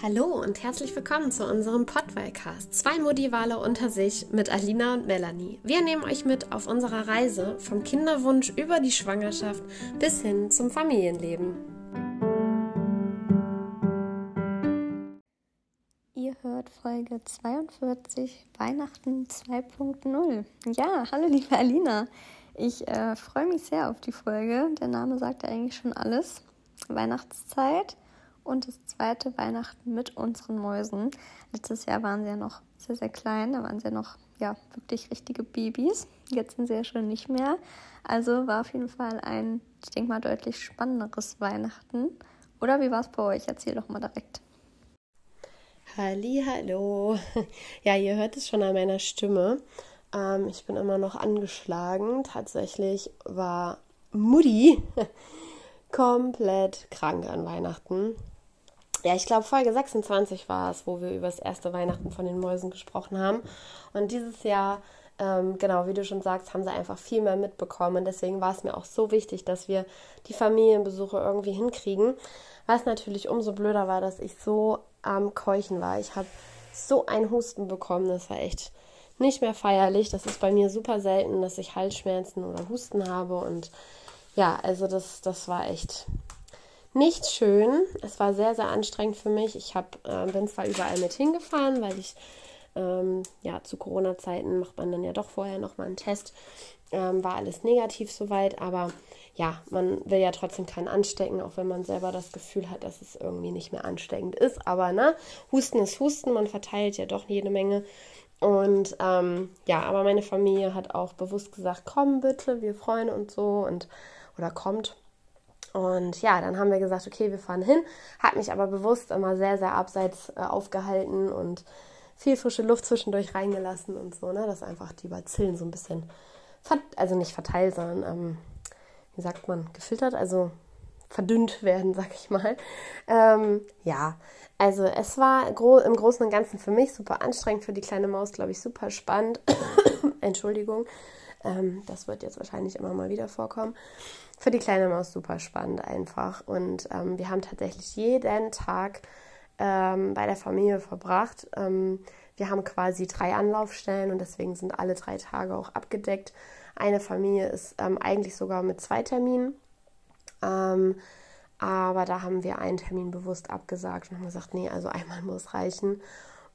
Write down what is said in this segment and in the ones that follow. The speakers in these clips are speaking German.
Hallo und herzlich willkommen zu unserem Podwellcast. Zwei Modivale unter sich mit Alina und Melanie. Wir nehmen euch mit auf unserer Reise vom Kinderwunsch über die Schwangerschaft bis hin zum Familienleben. Ihr hört Folge 42 Weihnachten 2.0. Ja, hallo liebe Alina. Ich äh, freue mich sehr auf die Folge. Der Name sagt ja eigentlich schon alles. Weihnachtszeit und das zweite Weihnachten mit unseren Mäusen. Letztes Jahr waren sie ja noch sehr, sehr klein, da waren sie ja noch ja, wirklich richtige Babys. Jetzt sind sie ja schon nicht mehr. Also war auf jeden Fall ein, ich denke mal, deutlich spannenderes Weihnachten. Oder wie war es bei euch? Erzähl doch mal direkt. Halli, hallo. Ja, ihr hört es schon an meiner Stimme. Ähm, ich bin immer noch angeschlagen. Tatsächlich war Mutti komplett krank an Weihnachten ja, ich glaube, Folge 26 war es, wo wir über das erste Weihnachten von den Mäusen gesprochen haben. Und dieses Jahr, ähm, genau, wie du schon sagst, haben sie einfach viel mehr mitbekommen. Und deswegen war es mir auch so wichtig, dass wir die Familienbesuche irgendwie hinkriegen. Was natürlich umso blöder war, dass ich so am Keuchen war. Ich habe so einen Husten bekommen. Das war echt nicht mehr feierlich. Das ist bei mir super selten, dass ich Halsschmerzen oder Husten habe. Und ja, also das, das war echt nicht schön. Es war sehr, sehr anstrengend für mich. Ich hab, äh, bin zwar überall mit hingefahren, weil ich, ähm, ja, zu Corona-Zeiten macht man dann ja doch vorher nochmal einen Test. Ähm, war alles negativ soweit, aber ja, man will ja trotzdem keinen anstecken, auch wenn man selber das Gefühl hat, dass es irgendwie nicht mehr ansteckend ist. Aber ne, Husten ist Husten, man verteilt ja doch jede Menge. Und ähm, ja, aber meine Familie hat auch bewusst gesagt, komm bitte, wir freuen uns so und oder kommt. Und ja, dann haben wir gesagt, okay, wir fahren hin. Hat mich aber bewusst immer sehr, sehr abseits äh, aufgehalten und viel frische Luft zwischendurch reingelassen und so, ne, dass einfach die Bazillen so ein bisschen, also nicht verteilt, sondern, ähm, wie sagt man, gefiltert, also verdünnt werden, sag ich mal. Ähm, ja, also es war gro im Großen und Ganzen für mich super anstrengend, für die kleine Maus, glaube ich, super spannend. Entschuldigung, ähm, das wird jetzt wahrscheinlich immer mal wieder vorkommen für die kleine Maus super spannend einfach. Und ähm, wir haben tatsächlich jeden Tag ähm, bei der Familie verbracht. Ähm, wir haben quasi drei Anlaufstellen und deswegen sind alle drei Tage auch abgedeckt. Eine Familie ist ähm, eigentlich sogar mit zwei Terminen. Ähm, aber da haben wir einen Termin bewusst abgesagt und haben gesagt, nee, also einmal muss reichen.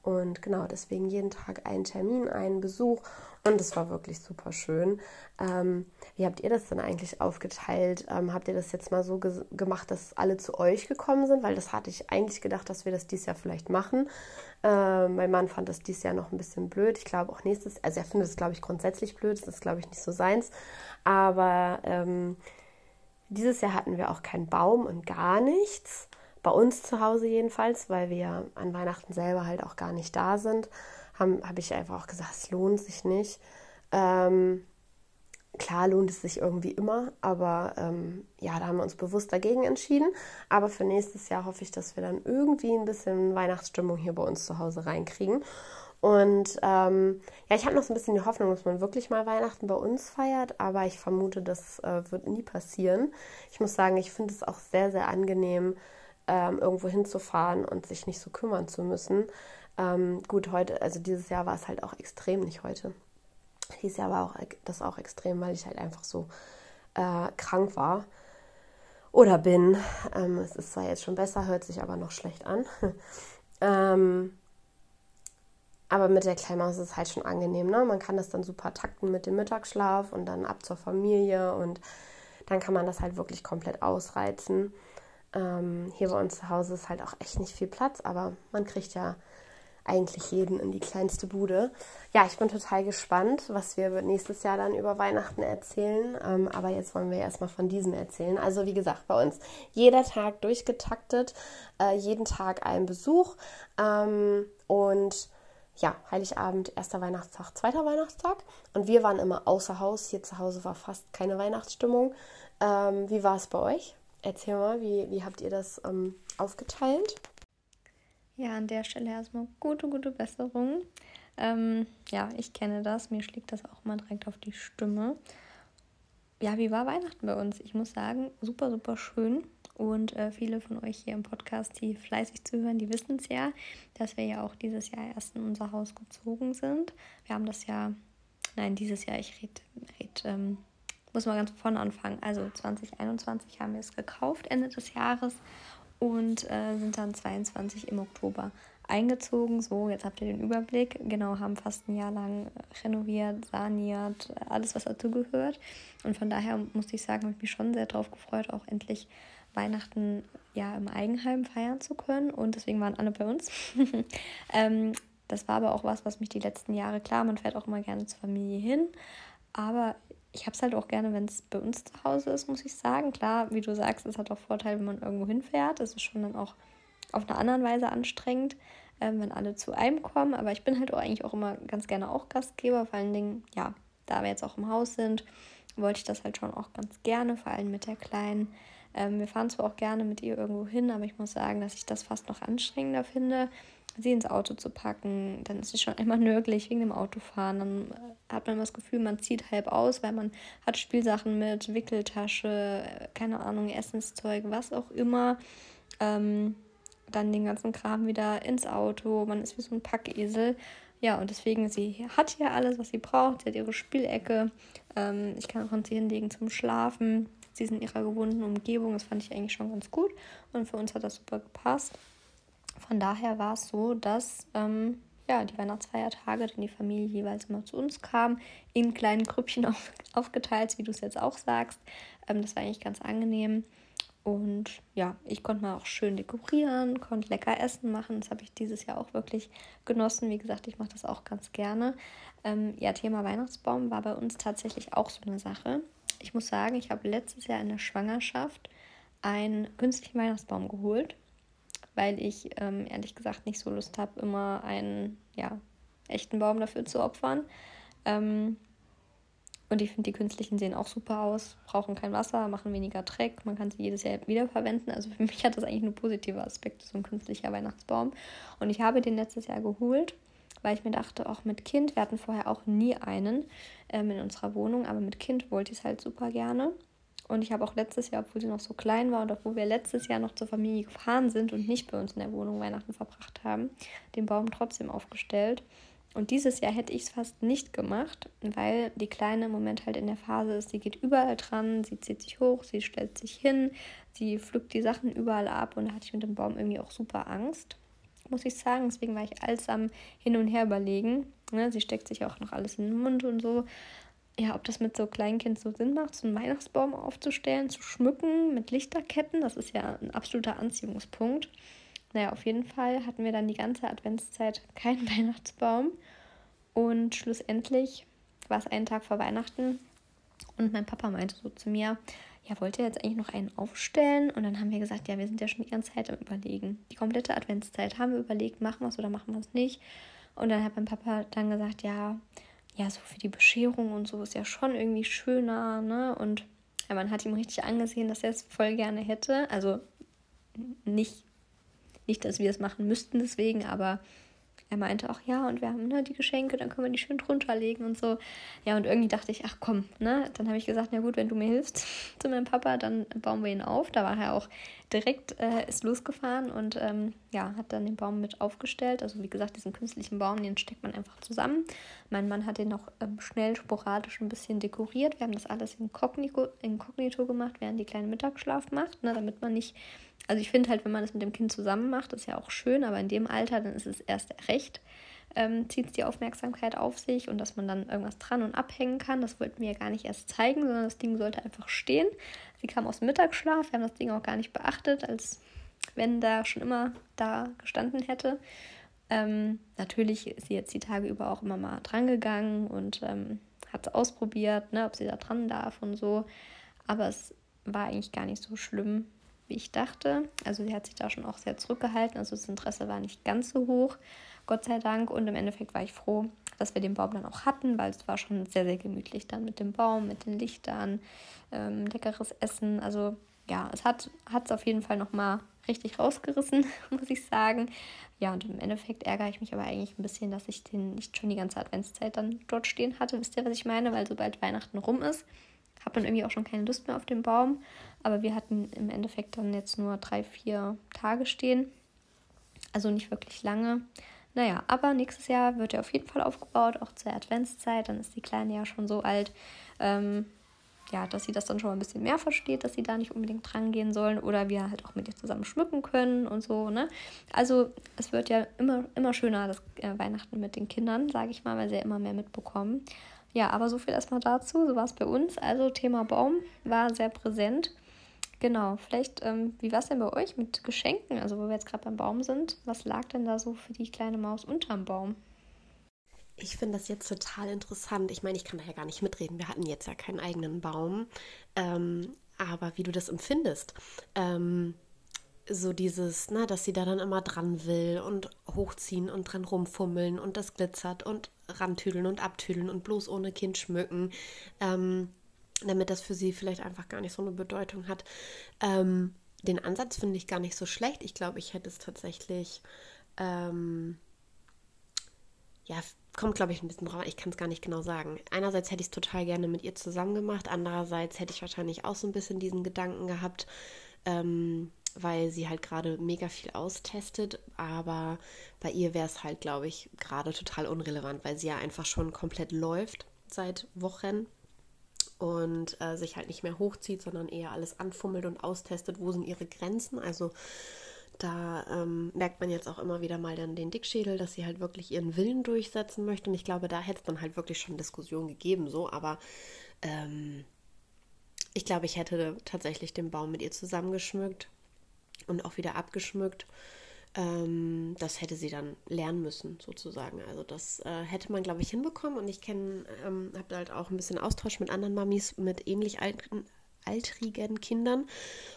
Und genau, deswegen jeden Tag einen Termin, einen Besuch. Und es war wirklich super schön. Ähm, wie habt ihr das denn eigentlich aufgeteilt? Ähm, habt ihr das jetzt mal so ge gemacht, dass alle zu euch gekommen sind? Weil das hatte ich eigentlich gedacht, dass wir das dieses Jahr vielleicht machen. Ähm, mein Mann fand das dieses Jahr noch ein bisschen blöd. Ich glaube auch nächstes, also er findet es, glaube ich, grundsätzlich blöd. Das ist, glaube ich, nicht so seins. Aber ähm, dieses Jahr hatten wir auch keinen Baum und gar nichts. Bei uns zu Hause jedenfalls, weil wir an Weihnachten selber halt auch gar nicht da sind habe hab ich einfach auch gesagt, es lohnt sich nicht. Ähm, klar lohnt es sich irgendwie immer, aber ähm, ja, da haben wir uns bewusst dagegen entschieden. Aber für nächstes Jahr hoffe ich, dass wir dann irgendwie ein bisschen Weihnachtsstimmung hier bei uns zu Hause reinkriegen. Und ähm, ja, ich habe noch so ein bisschen die Hoffnung, dass man wirklich mal Weihnachten bei uns feiert, aber ich vermute, das äh, wird nie passieren. Ich muss sagen, ich finde es auch sehr, sehr angenehm, ähm, irgendwo hinzufahren und sich nicht so kümmern zu müssen. Ähm, gut, heute, also dieses Jahr war es halt auch extrem, nicht heute. Dieses Jahr war auch das auch extrem, weil ich halt einfach so äh, krank war oder bin. Ähm, es ist zwar jetzt schon besser, hört sich aber noch schlecht an. ähm, aber mit der Kleinmaus ist es halt schon angenehm. Ne? Man kann das dann super takten mit dem Mittagsschlaf und dann ab zur Familie und dann kann man das halt wirklich komplett ausreizen. Ähm, hier bei uns zu Hause ist halt auch echt nicht viel Platz, aber man kriegt ja eigentlich jeden in die kleinste Bude. Ja, ich bin total gespannt, was wir nächstes Jahr dann über Weihnachten erzählen. Ähm, aber jetzt wollen wir erstmal von diesem erzählen. Also wie gesagt, bei uns jeder Tag durchgetaktet, äh, jeden Tag ein Besuch ähm, und ja, Heiligabend, erster Weihnachtstag, zweiter Weihnachtstag. Und wir waren immer außer Haus. Hier zu Hause war fast keine Weihnachtsstimmung. Ähm, wie war es bei euch? Erzähl mal, wie, wie habt ihr das ähm, aufgeteilt? Ja, an der Stelle erstmal gute, gute Besserung. Ähm, ja, ich kenne das. Mir schlägt das auch mal direkt auf die Stimme. Ja, wie war Weihnachten bei uns? Ich muss sagen, super, super schön. Und äh, viele von euch hier im Podcast, die fleißig zuhören, die wissen es ja, dass wir ja auch dieses Jahr erst in unser Haus gezogen sind. Wir haben das ja, nein, dieses Jahr, ich rede, red, ähm, muss mal ganz vorne anfangen. Also 2021 haben wir es gekauft, Ende des Jahres, und äh, sind dann 22 im Oktober eingezogen. So, jetzt habt ihr den Überblick. Genau, haben fast ein Jahr lang renoviert, saniert, alles, was dazu gehört. Und von daher muss ich sagen, habe ich mich schon sehr darauf gefreut, auch endlich Weihnachten ja im Eigenheim feiern zu können. Und deswegen waren alle bei uns. ähm, das war aber auch was, was mich die letzten Jahre, klar, man fährt auch immer gerne zur Familie hin. Aber ich habe es halt auch gerne, wenn es bei uns zu Hause ist, muss ich sagen. Klar, wie du sagst, es hat auch Vorteile, wenn man irgendwo hinfährt. Es ist schon dann auch auf eine andere Weise anstrengend, ähm, wenn alle zu einem kommen. Aber ich bin halt auch eigentlich auch immer ganz gerne auch Gastgeber. Vor allen Dingen, ja, da wir jetzt auch im Haus sind, wollte ich das halt schon auch ganz gerne, vor allem mit der Kleinen. Ähm, wir fahren zwar auch gerne mit ihr irgendwo hin, aber ich muss sagen, dass ich das fast noch anstrengender finde, sie ins Auto zu packen. Dann ist sie schon einmal nörglich wegen dem Autofahren. Dann hat man das Gefühl, man zieht halb aus, weil man hat Spielsachen mit, Wickeltasche, keine Ahnung, Essenszeug, was auch immer. Ähm, dann den ganzen Kram wieder ins Auto. Man ist wie so ein Packesel. Ja, und deswegen, sie hat hier alles, was sie braucht. Sie hat ihre Spielecke. Ähm, ich kann auch an sie hinlegen zum Schlafen. Sie ist in ihrer gewohnten Umgebung. Das fand ich eigentlich schon ganz gut. Und für uns hat das super gepasst. Von daher war es so, dass ähm, ja, die Weihnachtsfeiertage dann die Familie jeweils immer zu uns kam, in kleinen Grüppchen auf, aufgeteilt, wie du es jetzt auch sagst. Ähm, das war eigentlich ganz angenehm. Und ja, ich konnte mal auch schön dekorieren, konnte lecker Essen machen. Das habe ich dieses Jahr auch wirklich genossen. Wie gesagt, ich mache das auch ganz gerne. Ähm, ja, Thema Weihnachtsbaum war bei uns tatsächlich auch so eine Sache. Ich muss sagen, ich habe letztes Jahr in der Schwangerschaft einen künstlichen Weihnachtsbaum geholt, weil ich ähm, ehrlich gesagt nicht so Lust habe, immer einen ja, echten Baum dafür zu opfern. Ähm, und ich finde, die künstlichen sehen auch super aus, brauchen kein Wasser, machen weniger Dreck, man kann sie jedes Jahr wiederverwenden. Also für mich hat das eigentlich nur positive Aspekte, so ein künstlicher Weihnachtsbaum. Und ich habe den letztes Jahr geholt, weil ich mir dachte, auch mit Kind, wir hatten vorher auch nie einen ähm, in unserer Wohnung, aber mit Kind wollte ich es halt super gerne. Und ich habe auch letztes Jahr, obwohl sie noch so klein war und obwohl wir letztes Jahr noch zur Familie gefahren sind und nicht bei uns in der Wohnung Weihnachten verbracht haben, den Baum trotzdem aufgestellt. Und dieses Jahr hätte ich es fast nicht gemacht, weil die Kleine im Moment halt in der Phase ist, sie geht überall dran, sie zieht sich hoch, sie stellt sich hin, sie pflückt die Sachen überall ab und da hatte ich mit dem Baum irgendwie auch super Angst, muss ich sagen. Deswegen war ich alles am Hin und Her überlegen. Ne? Sie steckt sich auch noch alles in den Mund und so. Ja, ob das mit so Kleinkind so Sinn macht, so einen Weihnachtsbaum aufzustellen, zu schmücken mit Lichterketten, das ist ja ein absoluter Anziehungspunkt. Naja, auf jeden Fall hatten wir dann die ganze Adventszeit keinen Weihnachtsbaum. Und schlussendlich war es einen Tag vor Weihnachten und mein Papa meinte so zu mir, ja, wollt ihr jetzt eigentlich noch einen aufstellen? Und dann haben wir gesagt, ja, wir sind ja schon die ganze Zeit am Überlegen. Die komplette Adventszeit haben wir überlegt, machen wir es oder machen wir es nicht. Und dann hat mein Papa dann gesagt, ja, ja, so für die Bescherung und so ist ja schon irgendwie schöner, ne? Und ja, man hat ihm richtig angesehen, dass er es voll gerne hätte. Also nicht nicht, dass wir es machen müssten deswegen, aber er meinte auch, ja, und wir haben ne, die Geschenke, dann können wir die schön drunter legen und so. Ja, und irgendwie dachte ich, ach komm, ne? Dann habe ich gesagt, na gut, wenn du mir hilfst zu meinem Papa, dann bauen wir ihn auf. Da war er auch direkt, äh, ist losgefahren und ähm, ja, hat dann den Baum mit aufgestellt. Also wie gesagt, diesen künstlichen Baum, den steckt man einfach zusammen. Mein Mann hat den noch ähm, schnell, sporadisch ein bisschen dekoriert. Wir haben das alles inkognito, inkognito gemacht, während die kleine Mittagsschlaf macht, ne, damit man nicht also ich finde halt, wenn man das mit dem Kind zusammen macht, ist ja auch schön, aber in dem Alter, dann ist es erst recht, ähm, zieht es die Aufmerksamkeit auf sich und dass man dann irgendwas dran und abhängen kann. Das wollten wir ja gar nicht erst zeigen, sondern das Ding sollte einfach stehen. Sie kam aus dem Mittagsschlaf, wir haben das Ding auch gar nicht beachtet, als wenn da schon immer da gestanden hätte. Ähm, natürlich ist sie jetzt die Tage über auch immer mal dran gegangen und ähm, hat es ausprobiert, ne, ob sie da dran darf und so. Aber es war eigentlich gar nicht so schlimm wie ich dachte. Also sie hat sich da schon auch sehr zurückgehalten. Also das Interesse war nicht ganz so hoch, Gott sei Dank. Und im Endeffekt war ich froh, dass wir den Baum dann auch hatten, weil es war schon sehr, sehr gemütlich dann mit dem Baum, mit den Lichtern, ähm, leckeres Essen. Also ja, es hat es auf jeden Fall nochmal richtig rausgerissen, muss ich sagen. Ja, und im Endeffekt ärgere ich mich aber eigentlich ein bisschen, dass ich den nicht schon die ganze Adventszeit dann dort stehen hatte. Wisst ihr, was ich meine? Weil sobald Weihnachten rum ist, hat man irgendwie auch schon keine Lust mehr auf den Baum. Aber wir hatten im Endeffekt dann jetzt nur drei, vier Tage stehen. Also nicht wirklich lange. Naja, aber nächstes Jahr wird er auf jeden Fall aufgebaut, auch zur Adventszeit. Dann ist die Kleine ja schon so alt, ähm, ja, dass sie das dann schon mal ein bisschen mehr versteht, dass sie da nicht unbedingt dran gehen sollen oder wir halt auch mit ihr zusammen schmücken können und so, ne? Also es wird ja immer, immer schöner, das äh, Weihnachten mit den Kindern, sage ich mal, weil sie ja immer mehr mitbekommen. Ja, aber so viel erstmal dazu, so war es bei uns. Also Thema Baum war sehr präsent. Genau, vielleicht, ähm, wie war es denn bei euch mit Geschenken? Also, wo wir jetzt gerade beim Baum sind, was lag denn da so für die kleine Maus unterm Baum? Ich finde das jetzt total interessant. Ich meine, ich kann da ja gar nicht mitreden. Wir hatten jetzt ja keinen eigenen Baum. Ähm, aber wie du das empfindest. Ähm, so dieses, na, dass sie da dann immer dran will und hochziehen und dran rumfummeln und das glitzert und rantüdeln und abtüdeln und bloß ohne Kind schmücken. Ähm, damit das für sie vielleicht einfach gar nicht so eine Bedeutung hat. Ähm, den Ansatz finde ich gar nicht so schlecht. Ich glaube, ich hätte es tatsächlich, ähm, ja, kommt, glaube ich, ein bisschen drauf. Ich kann es gar nicht genau sagen. Einerseits hätte ich es total gerne mit ihr zusammen gemacht, andererseits hätte ich wahrscheinlich auch so ein bisschen diesen Gedanken gehabt, ähm, weil sie halt gerade mega viel austestet. Aber bei ihr wäre es halt, glaube ich, gerade total unrelevant, weil sie ja einfach schon komplett läuft seit Wochen und äh, sich halt nicht mehr hochzieht, sondern eher alles anfummelt und austestet, wo sind ihre Grenzen. Also da ähm, merkt man jetzt auch immer wieder mal dann den Dickschädel, dass sie halt wirklich ihren Willen durchsetzen möchte. Und ich glaube, da hätte es dann halt wirklich schon Diskussionen gegeben, so, aber ähm, ich glaube, ich hätte tatsächlich den Baum mit ihr zusammengeschmückt und auch wieder abgeschmückt. Ähm, das hätte sie dann lernen müssen, sozusagen. Also das äh, hätte man, glaube ich, hinbekommen. Und ich kenne, ähm, habe halt auch ein bisschen Austausch mit anderen Mamis mit ähnlich alten, altrigen Kindern.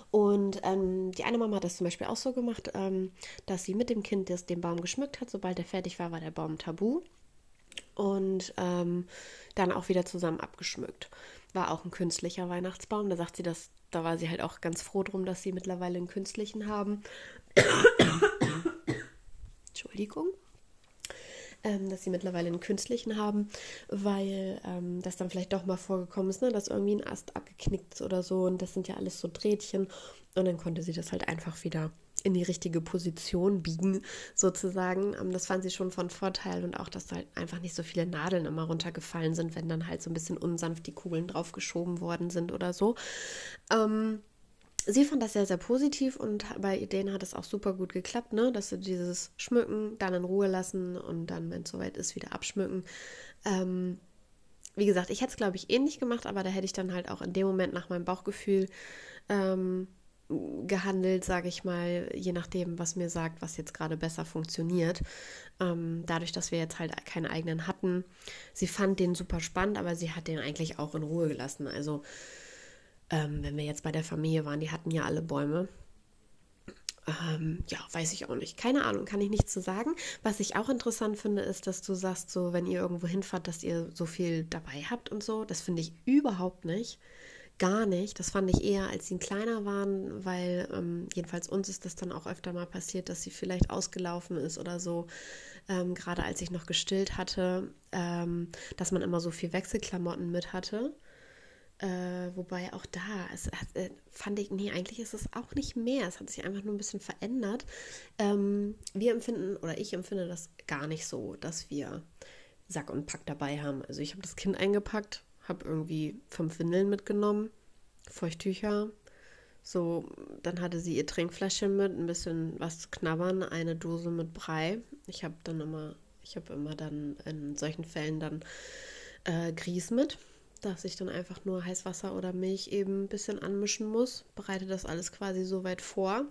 Und ähm, die eine Mama hat das zum Beispiel auch so gemacht, ähm, dass sie mit dem Kind das, den Baum geschmückt hat. Sobald er fertig war, war der Baum tabu. Und ähm, dann auch wieder zusammen abgeschmückt. War auch ein künstlicher Weihnachtsbaum. Da sagt sie, dass da war sie halt auch ganz froh drum, dass sie mittlerweile einen künstlichen haben. Entschuldigung. Ähm, dass sie mittlerweile einen künstlichen haben, weil ähm, das dann vielleicht doch mal vorgekommen ist, ne, dass irgendwie ein Ast abgeknickt ist oder so und das sind ja alles so Drähtchen und dann konnte sie das halt einfach wieder in die richtige Position biegen, sozusagen. Ähm, das fand sie schon von Vorteil und auch, dass da halt einfach nicht so viele Nadeln immer runtergefallen sind, wenn dann halt so ein bisschen unsanft die Kugeln draufgeschoben worden sind oder so. Ähm, sie fand das sehr, sehr positiv und bei denen hat es auch super gut geklappt, ne? dass sie dieses Schmücken dann in Ruhe lassen und dann, wenn es soweit ist, wieder abschmücken. Ähm, wie gesagt, ich hätte es, glaube ich, ähnlich gemacht, aber da hätte ich dann halt auch in dem Moment nach meinem Bauchgefühl ähm, gehandelt, sage ich mal, je nachdem, was mir sagt, was jetzt gerade besser funktioniert. Ähm, dadurch, dass wir jetzt halt keine eigenen hatten. Sie fand den super spannend, aber sie hat den eigentlich auch in Ruhe gelassen. Also ähm, wenn wir jetzt bei der Familie waren, die hatten ja alle Bäume. Ähm, ja, weiß ich auch nicht. Keine Ahnung, kann ich nicht zu sagen. Was ich auch interessant finde, ist, dass du sagst, so, wenn ihr irgendwo hinfahrt, dass ihr so viel dabei habt und so. Das finde ich überhaupt nicht. Gar nicht. Das fand ich eher, als sie kleiner waren, weil ähm, jedenfalls uns ist das dann auch öfter mal passiert, dass sie vielleicht ausgelaufen ist oder so. Ähm, gerade als ich noch gestillt hatte, ähm, dass man immer so viel Wechselklamotten mit hatte. Äh, wobei auch da, es hat, äh, fand ich, nee, eigentlich ist es auch nicht mehr. Es hat sich einfach nur ein bisschen verändert. Ähm, wir empfinden, oder ich empfinde das gar nicht so, dass wir Sack und Pack dabei haben. Also ich habe das Kind eingepackt, habe irgendwie fünf Windeln mitgenommen, Feuchttücher. So, dann hatte sie ihr Trinkfläschchen mit, ein bisschen was zu knabbern, eine Dose mit Brei. Ich habe dann immer, ich habe immer dann in solchen Fällen dann äh, Grieß mit dass ich dann einfach nur Heißwasser oder Milch eben ein bisschen anmischen muss. Bereite das alles quasi so weit vor.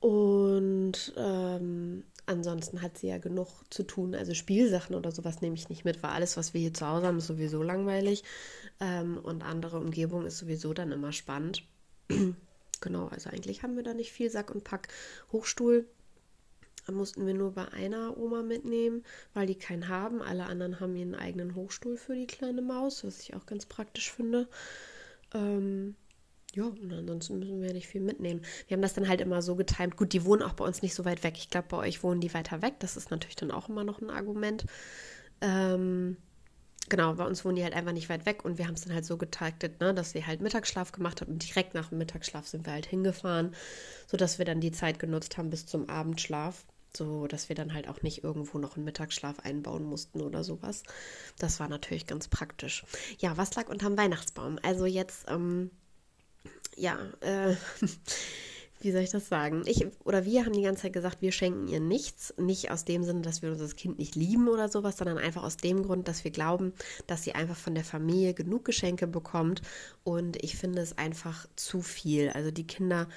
Und ähm, ansonsten hat sie ja genug zu tun. Also Spielsachen oder sowas nehme ich nicht mit, weil alles, was wir hier zu Hause haben, ist sowieso langweilig. Ähm, und andere Umgebung ist sowieso dann immer spannend. genau, also eigentlich haben wir da nicht viel Sack und Pack. Hochstuhl mussten wir nur bei einer Oma mitnehmen, weil die keinen haben. Alle anderen haben ihren eigenen Hochstuhl für die kleine Maus, was ich auch ganz praktisch finde. Ähm, ja, und ansonsten müssen wir nicht viel mitnehmen. Wir haben das dann halt immer so getimt. Gut, die wohnen auch bei uns nicht so weit weg. Ich glaube, bei euch wohnen die weiter weg. Das ist natürlich dann auch immer noch ein Argument. Ähm, genau, bei uns wohnen die halt einfach nicht weit weg und wir haben es dann halt so getaktet, ne, dass sie halt Mittagsschlaf gemacht hat und direkt nach dem Mittagsschlaf sind wir halt hingefahren, sodass wir dann die Zeit genutzt haben bis zum Abendschlaf, so dass wir dann halt auch nicht irgendwo noch einen Mittagsschlaf einbauen mussten oder sowas. Das war natürlich ganz praktisch. Ja, was lag unterm Weihnachtsbaum? Also jetzt, ähm, ja, äh, wie soll ich das sagen? Ich oder wir haben die ganze Zeit gesagt, wir schenken ihr nichts. Nicht aus dem Sinne, dass wir unser Kind nicht lieben oder sowas, sondern einfach aus dem Grund, dass wir glauben, dass sie einfach von der Familie genug Geschenke bekommt. Und ich finde es einfach zu viel. Also die Kinder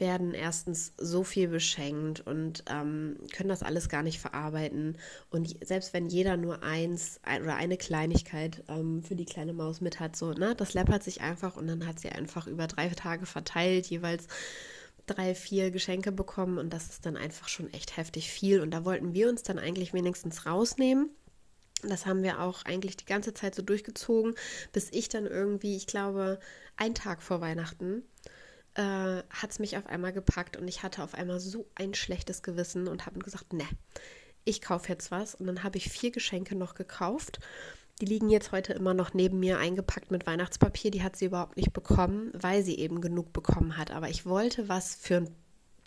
werden erstens so viel beschenkt und ähm, können das alles gar nicht verarbeiten. Und selbst wenn jeder nur eins ein, oder eine Kleinigkeit ähm, für die kleine Maus mit hat, so, ne, das läppert sich einfach und dann hat sie einfach über drei Tage verteilt jeweils drei, vier Geschenke bekommen und das ist dann einfach schon echt heftig viel. Und da wollten wir uns dann eigentlich wenigstens rausnehmen. Das haben wir auch eigentlich die ganze Zeit so durchgezogen, bis ich dann irgendwie, ich glaube, einen Tag vor Weihnachten, äh, hat es mich auf einmal gepackt und ich hatte auf einmal so ein schlechtes Gewissen und habe gesagt, ne, ich kaufe jetzt was. Und dann habe ich vier Geschenke noch gekauft die liegen jetzt heute immer noch neben mir eingepackt mit Weihnachtspapier. Die hat sie überhaupt nicht bekommen, weil sie eben genug bekommen hat. Aber ich wollte was für,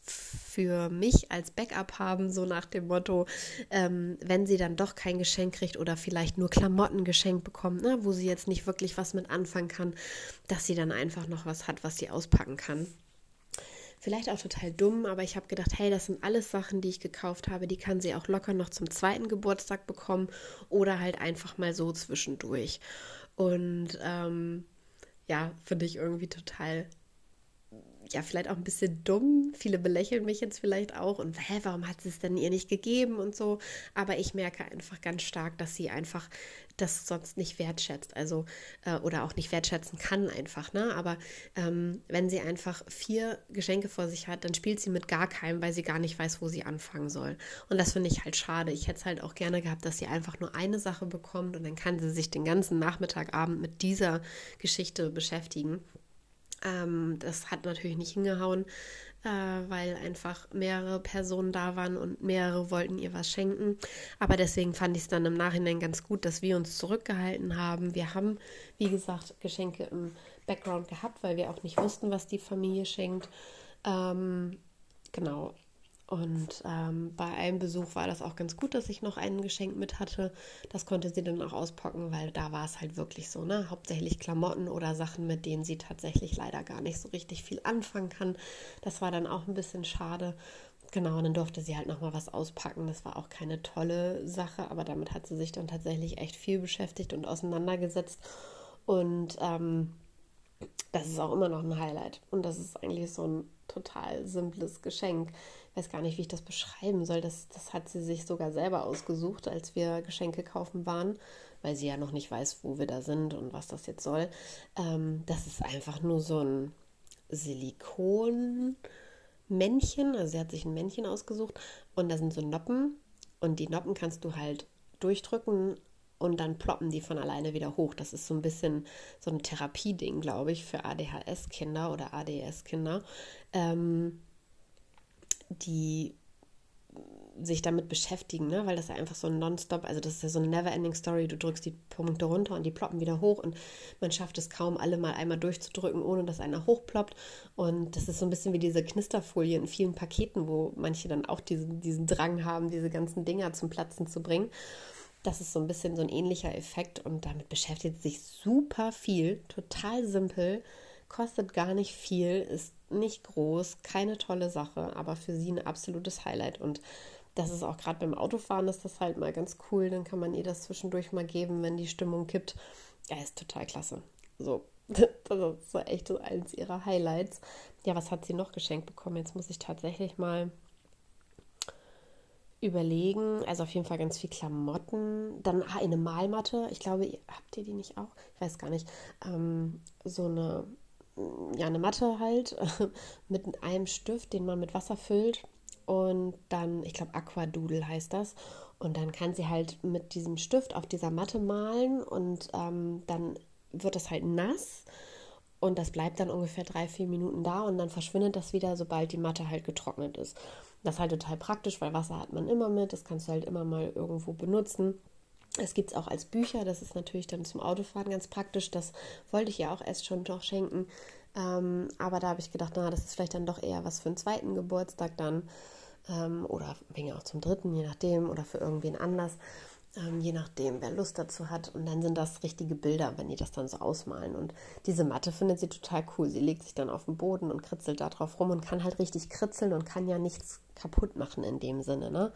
für mich als Backup haben, so nach dem Motto, ähm, wenn sie dann doch kein Geschenk kriegt oder vielleicht nur Klamotten geschenkt bekommt, ne, wo sie jetzt nicht wirklich was mit anfangen kann, dass sie dann einfach noch was hat, was sie auspacken kann. Vielleicht auch total dumm, aber ich habe gedacht, hey, das sind alles Sachen, die ich gekauft habe, die kann sie auch locker noch zum zweiten Geburtstag bekommen oder halt einfach mal so zwischendurch. Und ähm, ja, finde ich irgendwie total ja, vielleicht auch ein bisschen dumm. Viele belächeln mich jetzt vielleicht auch und hä, warum hat sie es denn ihr nicht gegeben und so. Aber ich merke einfach ganz stark, dass sie einfach das sonst nicht wertschätzt, also äh, oder auch nicht wertschätzen kann einfach, ne? Aber ähm, wenn sie einfach vier Geschenke vor sich hat, dann spielt sie mit gar keinem, weil sie gar nicht weiß, wo sie anfangen soll. Und das finde ich halt schade. Ich hätte es halt auch gerne gehabt, dass sie einfach nur eine Sache bekommt und dann kann sie sich den ganzen Nachmittag, Abend mit dieser Geschichte beschäftigen. Ähm, das hat natürlich nicht hingehauen, äh, weil einfach mehrere Personen da waren und mehrere wollten ihr was schenken. Aber deswegen fand ich es dann im Nachhinein ganz gut, dass wir uns zurückgehalten haben. Wir haben, wie gesagt, Geschenke im Background gehabt, weil wir auch nicht wussten, was die Familie schenkt. Ähm, genau, und ähm, bei einem Besuch war das auch ganz gut, dass ich noch ein Geschenk mit hatte. Das konnte sie dann auch auspacken, weil da war es halt wirklich so, ne? Hauptsächlich Klamotten oder Sachen, mit denen sie tatsächlich leider gar nicht so richtig viel anfangen kann. Das war dann auch ein bisschen schade. Genau, und dann durfte sie halt nochmal was auspacken. Das war auch keine tolle Sache, aber damit hat sie sich dann tatsächlich echt viel beschäftigt und auseinandergesetzt. Und ähm, das ist auch immer noch ein Highlight. Und das ist eigentlich so ein total simples Geschenk weiß gar nicht, wie ich das beschreiben soll. Das, das hat sie sich sogar selber ausgesucht, als wir Geschenke kaufen waren, weil sie ja noch nicht weiß, wo wir da sind und was das jetzt soll. Ähm, das ist einfach nur so ein Silikonmännchen. Also sie hat sich ein Männchen ausgesucht und da sind so Noppen und die Noppen kannst du halt durchdrücken und dann ploppen die von alleine wieder hoch. Das ist so ein bisschen so ein Therapieding, glaube ich, für ADHS-Kinder oder ADS-Kinder. Ähm, die sich damit beschäftigen, ne? weil das ja einfach so ein Nonstop, also das ist ja so eine Never-Ending Story. Du drückst die Punkte runter und die ploppen wieder hoch und man schafft es kaum, alle mal einmal durchzudrücken, ohne dass einer hochploppt. Und das ist so ein bisschen wie diese Knisterfolie in vielen Paketen, wo manche dann auch diesen, diesen Drang haben, diese ganzen Dinger zum Platzen zu bringen. Das ist so ein bisschen so ein ähnlicher Effekt und damit beschäftigt sich super viel, total simpel, kostet gar nicht viel, ist nicht groß, keine tolle Sache, aber für sie ein absolutes Highlight. Und das ist auch gerade beim Autofahren ist das halt mal ganz cool. Dann kann man ihr das zwischendurch mal geben, wenn die Stimmung kippt. Ja, ist total klasse. So, das ist so echt so eins ihrer Highlights. Ja, was hat sie noch geschenkt bekommen? Jetzt muss ich tatsächlich mal überlegen. Also auf jeden Fall ganz viel Klamotten. Dann ah, eine Malmatte. Ich glaube, habt ihr die nicht auch? Ich weiß gar nicht. Ähm, so eine ja, eine Matte halt mit einem Stift, den man mit Wasser füllt. Und dann, ich glaube, Aquadoodle heißt das. Und dann kann sie halt mit diesem Stift auf dieser Matte malen und ähm, dann wird das halt nass. Und das bleibt dann ungefähr drei, vier Minuten da und dann verschwindet das wieder, sobald die Matte halt getrocknet ist. Das ist halt total praktisch, weil Wasser hat man immer mit, das kannst du halt immer mal irgendwo benutzen. Es gibt es auch als Bücher, das ist natürlich dann zum Autofahren ganz praktisch. Das wollte ich ja auch erst schon noch schenken. Ähm, aber da habe ich gedacht, na, das ist vielleicht dann doch eher was für einen zweiten Geburtstag dann. Ähm, oder wegen auch zum dritten, je nachdem, oder für irgendwen anders. Ähm, je nachdem, wer Lust dazu hat. Und dann sind das richtige Bilder, wenn die das dann so ausmalen. Und diese Matte findet sie total cool. Sie legt sich dann auf den Boden und kritzelt da drauf rum und kann halt richtig kritzeln und kann ja nichts kaputt machen in dem Sinne, ne?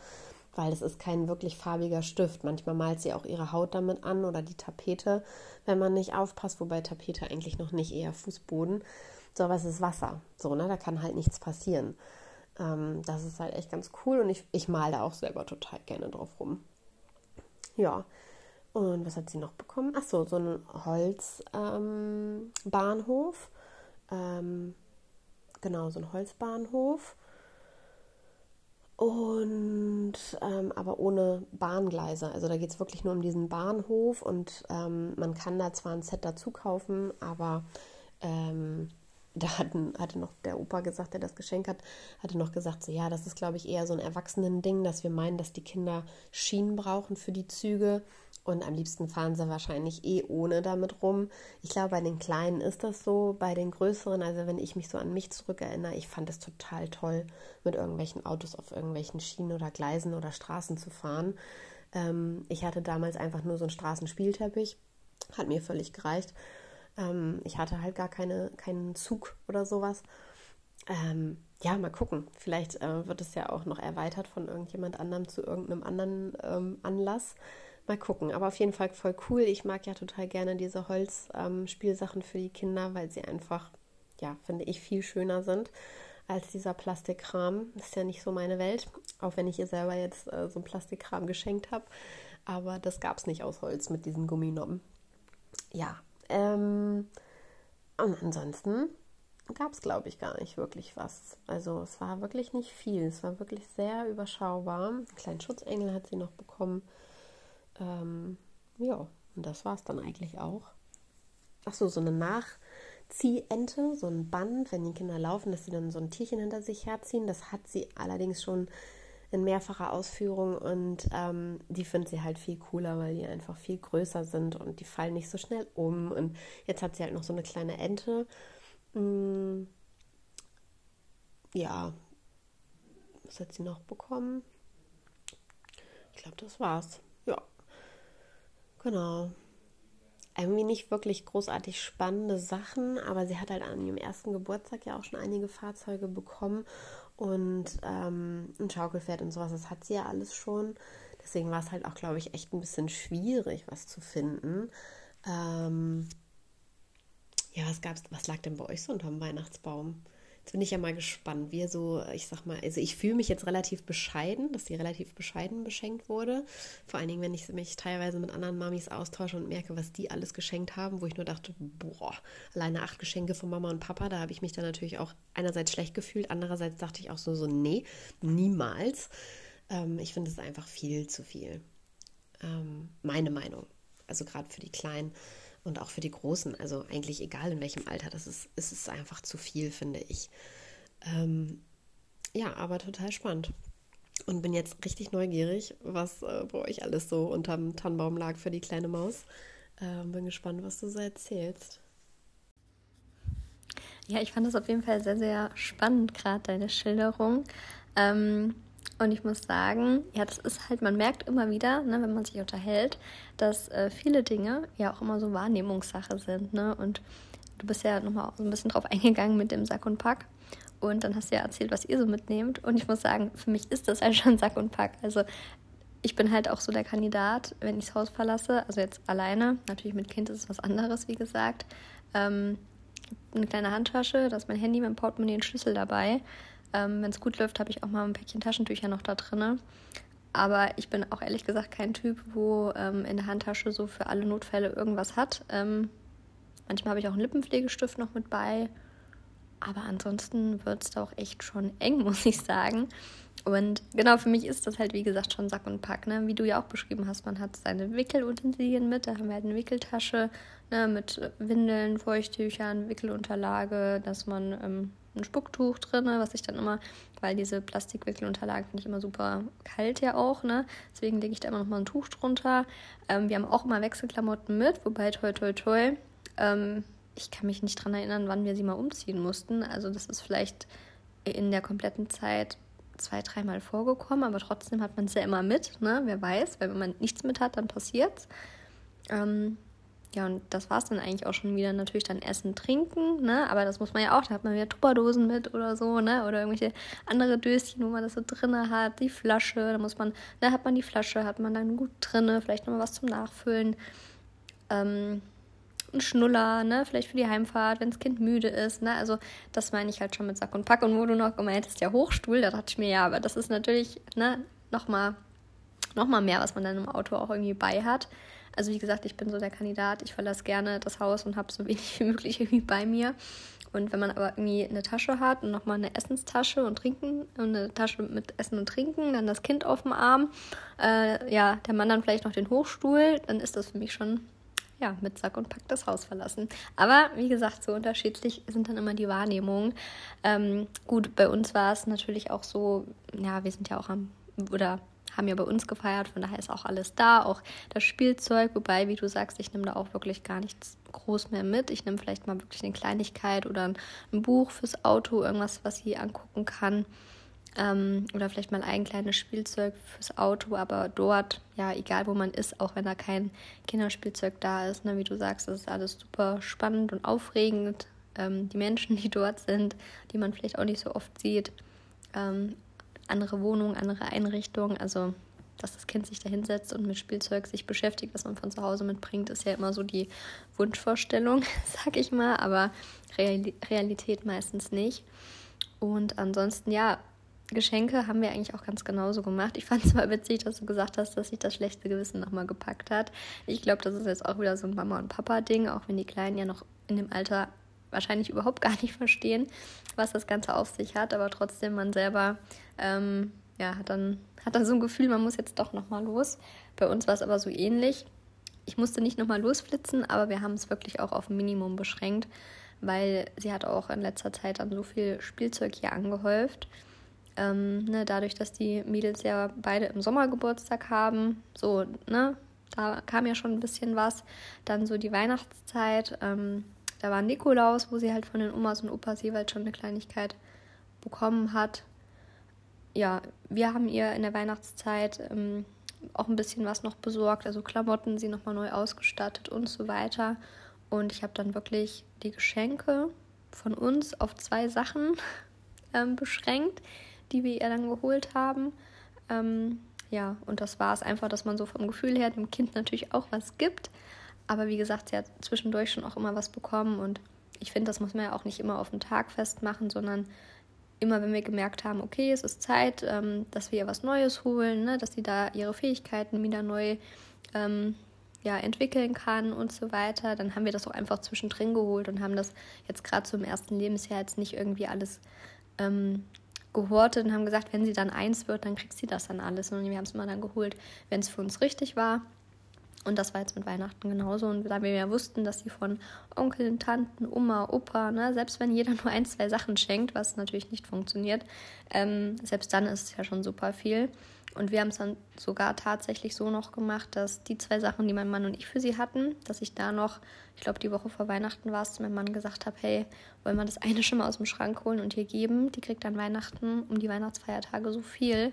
Weil es ist kein wirklich farbiger Stift. Manchmal malt sie auch ihre Haut damit an oder die Tapete, wenn man nicht aufpasst, wobei Tapete eigentlich noch nicht eher Fußboden. So, aber es ist Wasser. So, ne? Da kann halt nichts passieren. Ähm, das ist halt echt ganz cool und ich, ich male da auch selber total gerne drauf rum. Ja. Und was hat sie noch bekommen? Ach so, so einen Holzbahnhof. Ähm, ähm, genau, so ein Holzbahnhof. Und ähm, aber ohne Bahngleise. Also da geht es wirklich nur um diesen Bahnhof und ähm, man kann da zwar ein Set dazu kaufen, aber ähm, da hatten, hatte noch der Opa gesagt, der das Geschenk hat, hatte noch gesagt, so ja, das ist, glaube ich, eher so ein Erwachsenen-Ding, dass wir meinen, dass die Kinder Schienen brauchen für die Züge und am liebsten fahren sie wahrscheinlich eh ohne damit rum. Ich glaube, bei den Kleinen ist das so, bei den Größeren, also wenn ich mich so an mich zurückerinnere, ich fand es total toll, mit irgendwelchen Autos auf irgendwelchen Schienen oder Gleisen oder Straßen zu fahren. Ähm, ich hatte damals einfach nur so einen Straßenspielteppich, hat mir völlig gereicht. Ähm, ich hatte halt gar keine, keinen Zug oder sowas. Ähm, ja, mal gucken. Vielleicht äh, wird es ja auch noch erweitert von irgendjemand anderem zu irgendeinem anderen ähm, Anlass. Mal gucken. Aber auf jeden Fall voll cool. Ich mag ja total gerne diese Holzspielsachen für die Kinder, weil sie einfach, ja, finde ich, viel schöner sind als dieser Plastikkram. Ist ja nicht so meine Welt. Auch wenn ich ihr selber jetzt äh, so ein Plastikkram geschenkt habe. Aber das gab es nicht aus Holz mit diesen Gumminoppen. Ja, ähm, und ansonsten gab es, glaube ich, gar nicht wirklich was. Also es war wirklich nicht viel. Es war wirklich sehr überschaubar. Einen kleinen Schutzengel hat sie noch bekommen. Ähm, ja, und das war es dann eigentlich auch. Achso, so eine Nachziehente, so ein Band, wenn die Kinder laufen, dass sie dann so ein Tierchen hinter sich herziehen. Das hat sie allerdings schon in mehrfacher Ausführung und ähm, die findet sie halt viel cooler, weil die einfach viel größer sind und die fallen nicht so schnell um. Und jetzt hat sie halt noch so eine kleine Ente. Hm, ja, was hat sie noch bekommen? Ich glaube, das war's. Genau. Irgendwie nicht wirklich großartig spannende Sachen, aber sie hat halt an ihrem ersten Geburtstag ja auch schon einige Fahrzeuge bekommen und ähm, ein Schaukelpferd und sowas, das hat sie ja alles schon. Deswegen war es halt auch, glaube ich, echt ein bisschen schwierig, was zu finden. Ähm, ja, was gab's, was lag denn bei euch so unterm Weihnachtsbaum? Jetzt bin ich ja mal gespannt, wie so, ich sag mal, also ich fühle mich jetzt relativ bescheiden, dass sie relativ bescheiden beschenkt wurde. Vor allen Dingen, wenn ich mich teilweise mit anderen Mamis austausche und merke, was die alles geschenkt haben, wo ich nur dachte, boah, alleine acht Geschenke von Mama und Papa, da habe ich mich dann natürlich auch einerseits schlecht gefühlt, andererseits dachte ich auch so, so nee, niemals. Ähm, ich finde es einfach viel zu viel. Ähm, meine Meinung. Also gerade für die Kleinen und auch für die Großen, also eigentlich egal in welchem Alter, das ist, ist es einfach zu viel, finde ich. Ähm, ja, aber total spannend. Und bin jetzt richtig neugierig, was äh, bei euch alles so unterm Tannenbaum lag für die kleine Maus. Ähm, bin gespannt, was du so erzählst. Ja, ich fand das auf jeden Fall sehr, sehr spannend, gerade deine Schilderung. Ähm, und ich muss sagen, ja, das ist halt, man merkt immer wieder, ne, wenn man sich unterhält, dass äh, viele Dinge ja auch immer so Wahrnehmungssache sind. Ne? Und du bist ja nochmal so ein bisschen drauf eingegangen mit dem Sack und Pack. Und dann hast du ja erzählt, was ihr so mitnehmt. Und ich muss sagen, für mich ist das halt schon Sack und Pack. Also ich bin halt auch so der Kandidat, wenn ich das Haus verlasse, also jetzt alleine, natürlich mit Kind ist es was anderes, wie gesagt. Ähm, eine kleine Handtasche, da ist mein Handy, mein Portemonnaie und Schlüssel dabei. Ähm, Wenn es gut läuft, habe ich auch mal ein Päckchen Taschentücher noch da drin. Aber ich bin auch ehrlich gesagt kein Typ, wo ähm, in der Handtasche so für alle Notfälle irgendwas hat. Ähm, manchmal habe ich auch einen Lippenpflegestift noch mit bei. Aber ansonsten wird es da auch echt schon eng, muss ich sagen. Und genau, für mich ist das halt, wie gesagt, schon Sack und Pack. Ne? Wie du ja auch beschrieben hast, man hat seine Wickelutensilien mit. Da haben wir halt eine Wickeltasche ne? mit Windeln, Feuchttüchern, Wickelunterlage, dass man ähm, ein Spucktuch drin, was ich dann immer, weil diese Plastikwickelunterlagen finde ich immer super kalt ja auch, ne? Deswegen lege ich da immer noch mal ein Tuch drunter. Ähm, wir haben auch immer Wechselklamotten mit, wobei toi toi toi. Ähm, ich kann mich nicht daran erinnern, wann wir sie mal umziehen mussten. Also das ist vielleicht in der kompletten Zeit zwei, dreimal vorgekommen, aber trotzdem hat man es ja immer mit, ne? Wer weiß, weil wenn man nichts mit hat, dann passiert's. Ähm, ja, und das war es dann eigentlich auch schon wieder. Natürlich dann Essen, Trinken, ne? Aber das muss man ja auch. Da hat man wieder Tupperdosen mit oder so, ne? Oder irgendwelche andere Döschen, wo man das so drinne hat. Die Flasche, da muss man, da hat man die Flasche, hat man dann gut drinne, vielleicht nochmal was zum Nachfüllen. Ähm, ein Schnuller, ne? Vielleicht für die Heimfahrt, wenn das Kind müde ist, ne? Also das meine ich halt schon mit Sack und Pack. Und wo du noch gemeint hast, ja, Hochstuhl, da dachte ich mir, ja, aber das ist natürlich, ne, nochmal noch mal mehr, was man dann im Auto auch irgendwie bei hat. Also wie gesagt, ich bin so der Kandidat, ich verlasse gerne das Haus und habe so wenig wie möglich irgendwie bei mir. Und wenn man aber irgendwie eine Tasche hat und nochmal eine Essenstasche und Trinken und eine Tasche mit Essen und Trinken, dann das Kind auf dem Arm, äh, ja, der Mann dann vielleicht noch den Hochstuhl, dann ist das für mich schon ja, mit Sack und Pack das Haus verlassen. Aber wie gesagt, so unterschiedlich sind dann immer die Wahrnehmungen. Ähm, gut, bei uns war es natürlich auch so, ja, wir sind ja auch am, oder haben ja bei uns gefeiert, von daher ist auch alles da, auch das Spielzeug, wobei, wie du sagst, ich nehme da auch wirklich gar nichts groß mehr mit. Ich nehme vielleicht mal wirklich eine Kleinigkeit oder ein, ein Buch fürs Auto, irgendwas, was sie angucken kann. Ähm, oder vielleicht mal ein kleines Spielzeug fürs Auto, aber dort, ja, egal wo man ist, auch wenn da kein Kinderspielzeug da ist, ne, wie du sagst, das ist alles super spannend und aufregend. Ähm, die Menschen, die dort sind, die man vielleicht auch nicht so oft sieht, ähm, andere Wohnungen, andere Einrichtungen, also dass das Kind sich da hinsetzt und mit Spielzeug sich beschäftigt, was man von zu Hause mitbringt, ist ja immer so die Wunschvorstellung, sag ich mal, aber Realität meistens nicht. Und ansonsten, ja, Geschenke haben wir eigentlich auch ganz genauso gemacht. Ich fand es mal witzig, dass du gesagt hast, dass sich das schlechte Gewissen nochmal gepackt hat. Ich glaube, das ist jetzt auch wieder so ein Mama- und Papa-Ding, auch wenn die Kleinen ja noch in dem Alter wahrscheinlich überhaupt gar nicht verstehen, was das Ganze auf sich hat, aber trotzdem man selber ähm, ja, hat dann, hat dann so ein Gefühl, man muss jetzt doch nochmal los. Bei uns war es aber so ähnlich. Ich musste nicht nochmal losflitzen, aber wir haben es wirklich auch auf ein Minimum beschränkt, weil sie hat auch in letzter Zeit dann so viel Spielzeug hier angehäuft ähm, ne, dadurch, dass die Mädels ja beide im Sommer Geburtstag haben, so, ne, da kam ja schon ein bisschen was. Dann so die Weihnachtszeit, ähm, da war Nikolaus, wo sie halt von den Omas und Opas jeweils schon eine Kleinigkeit bekommen hat. Ja, wir haben ihr in der Weihnachtszeit ähm, auch ein bisschen was noch besorgt, also Klamotten, sie nochmal neu ausgestattet und so weiter. Und ich habe dann wirklich die Geschenke von uns auf zwei Sachen ähm, beschränkt die wir ihr dann geholt haben. Ähm, ja, und das war es einfach, dass man so vom Gefühl her dem Kind natürlich auch was gibt. Aber wie gesagt, sie hat zwischendurch schon auch immer was bekommen und ich finde, das muss man ja auch nicht immer auf den Tag festmachen, sondern immer, wenn wir gemerkt haben, okay, es ist Zeit, ähm, dass wir ihr was Neues holen, ne, dass sie da ihre Fähigkeiten wieder neu ähm, ja, entwickeln kann und so weiter, dann haben wir das auch einfach zwischendrin geholt und haben das jetzt gerade zum ersten Lebensjahr jetzt nicht irgendwie alles ähm, gehortet und haben gesagt, wenn sie dann eins wird, dann kriegt sie das dann alles. Und wir haben es mal dann geholt, wenn es für uns richtig war. Und das war jetzt mit Weihnachten genauso. Und da wir ja wussten, dass sie von Onkeln, Tanten, Oma, Opa, ne, selbst wenn jeder nur ein, zwei Sachen schenkt, was natürlich nicht funktioniert, ähm, selbst dann ist es ja schon super viel. Und wir haben es dann sogar tatsächlich so noch gemacht, dass die zwei Sachen, die mein Mann und ich für sie hatten, dass ich da noch, ich glaube, die Woche vor Weihnachten war es, zu meinem Mann gesagt habe, hey, wollen wir das eine schon mal aus dem Schrank holen und ihr geben? Die kriegt dann Weihnachten um die Weihnachtsfeiertage so viel.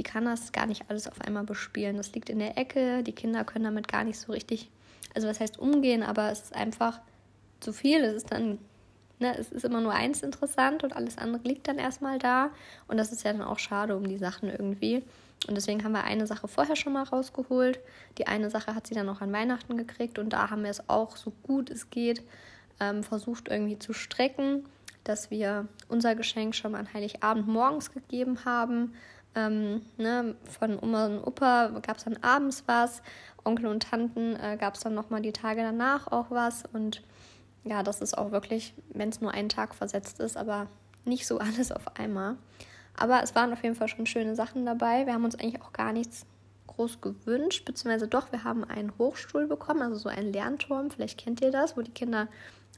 Die kann das gar nicht alles auf einmal bespielen. Das liegt in der Ecke, die Kinder können damit gar nicht so richtig, also was heißt umgehen, aber es ist einfach zu viel. Es ist dann Ne, es ist immer nur eins interessant und alles andere liegt dann erstmal da. Und das ist ja dann auch schade um die Sachen irgendwie. Und deswegen haben wir eine Sache vorher schon mal rausgeholt. Die eine Sache hat sie dann noch an Weihnachten gekriegt und da haben wir es auch so gut es geht ähm, versucht irgendwie zu strecken, dass wir unser Geschenk schon mal an Heiligabend morgens gegeben haben. Ähm, ne, von Oma und Opa gab es dann abends was, Onkel und Tanten äh, gab es dann nochmal die Tage danach auch was. Und ja, das ist auch wirklich, wenn es nur einen Tag versetzt ist, aber nicht so alles auf einmal. Aber es waren auf jeden Fall schon schöne Sachen dabei. Wir haben uns eigentlich auch gar nichts groß gewünscht, beziehungsweise doch, wir haben einen Hochstuhl bekommen, also so einen Lernturm. Vielleicht kennt ihr das, wo die Kinder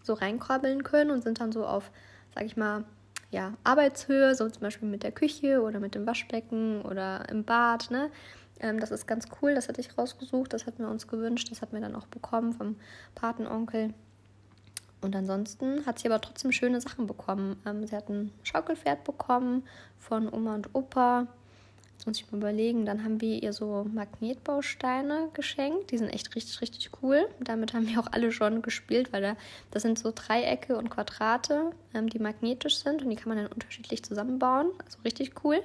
so reinkrabbeln können und sind dann so auf, sag ich mal, ja, Arbeitshöhe, so zum Beispiel mit der Küche oder mit dem Waschbecken oder im Bad. Ne? Ähm, das ist ganz cool, das hatte ich rausgesucht, das hatten wir uns gewünscht, das hatten wir dann auch bekommen vom Patenonkel. Und ansonsten hat sie aber trotzdem schöne Sachen bekommen. Ähm, sie hat ein Schaukelpferd bekommen von Oma und Opa. Muss ich mal überlegen. Dann haben wir ihr so Magnetbausteine geschenkt. Die sind echt richtig, richtig cool. Damit haben wir auch alle schon gespielt, weil da, das sind so Dreiecke und Quadrate, ähm, die magnetisch sind und die kann man dann unterschiedlich zusammenbauen. Also richtig cool.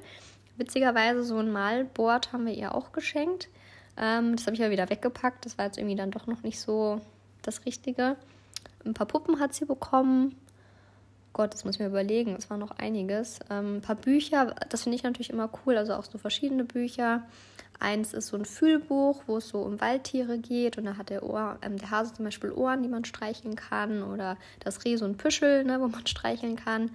Witzigerweise so ein Malboard haben wir ihr auch geschenkt. Ähm, das habe ich ja wieder weggepackt. Das war jetzt irgendwie dann doch noch nicht so das Richtige. Ein paar Puppen hat sie bekommen. Gott, das muss ich mir überlegen, es war noch einiges. Ähm, ein paar Bücher, das finde ich natürlich immer cool, also auch so verschiedene Bücher. Eins ist so ein Fühlbuch, wo es so um Waldtiere geht und da hat der, Ohr, ähm, der Hase zum Beispiel Ohren, die man streicheln kann oder das Reh so ein Püschel, ne, wo man streicheln kann.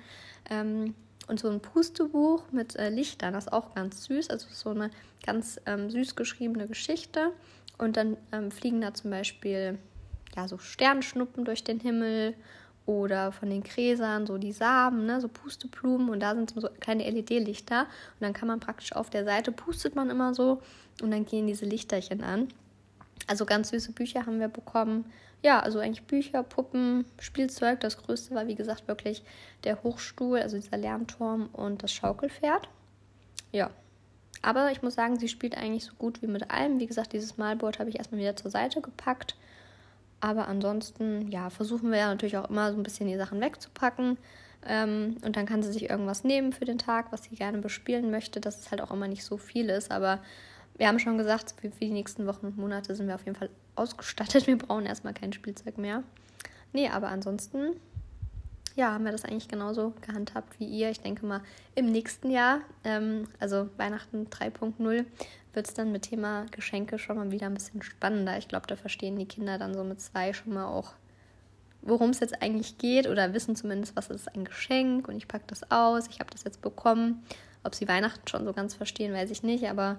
Ähm, und so ein Pustebuch mit äh, Lichtern, das ist auch ganz süß, also so eine ganz ähm, süß geschriebene Geschichte. Und dann ähm, fliegen da zum Beispiel ja, so Sternschnuppen durch den Himmel oder von den Gräsern so die Samen, ne, so Pusteblumen und da sind so kleine LED-Lichter und dann kann man praktisch auf der Seite pustet man immer so und dann gehen diese Lichterchen an. Also ganz süße Bücher haben wir bekommen. Ja, also eigentlich Bücher, Puppen, Spielzeug. Das größte war wie gesagt wirklich der Hochstuhl, also dieser Lernturm und das Schaukelpferd. Ja. Aber ich muss sagen, sie spielt eigentlich so gut wie mit allem. Wie gesagt, dieses Malboard habe ich erstmal wieder zur Seite gepackt. Aber ansonsten, ja, versuchen wir ja natürlich auch immer so ein bisschen die Sachen wegzupacken. Ähm, und dann kann sie sich irgendwas nehmen für den Tag, was sie gerne bespielen möchte, dass es halt auch immer nicht so viel ist. Aber wir haben schon gesagt, für, die nächsten Wochen und Monate sind wir auf jeden Fall ausgestattet. Wir brauchen erstmal kein Spielzeug mehr. Nee, aber ansonsten, ja, haben wir das eigentlich genauso gehandhabt wie ihr. Ich denke mal, im nächsten Jahr, ähm, also Weihnachten 3.0, wird es dann mit Thema Geschenke schon mal wieder ein bisschen spannender. Ich glaube, da verstehen die Kinder dann so mit zwei schon mal auch, worum es jetzt eigentlich geht oder wissen zumindest, was ist ein Geschenk und ich packe das aus, ich habe das jetzt bekommen. Ob sie Weihnachten schon so ganz verstehen, weiß ich nicht, aber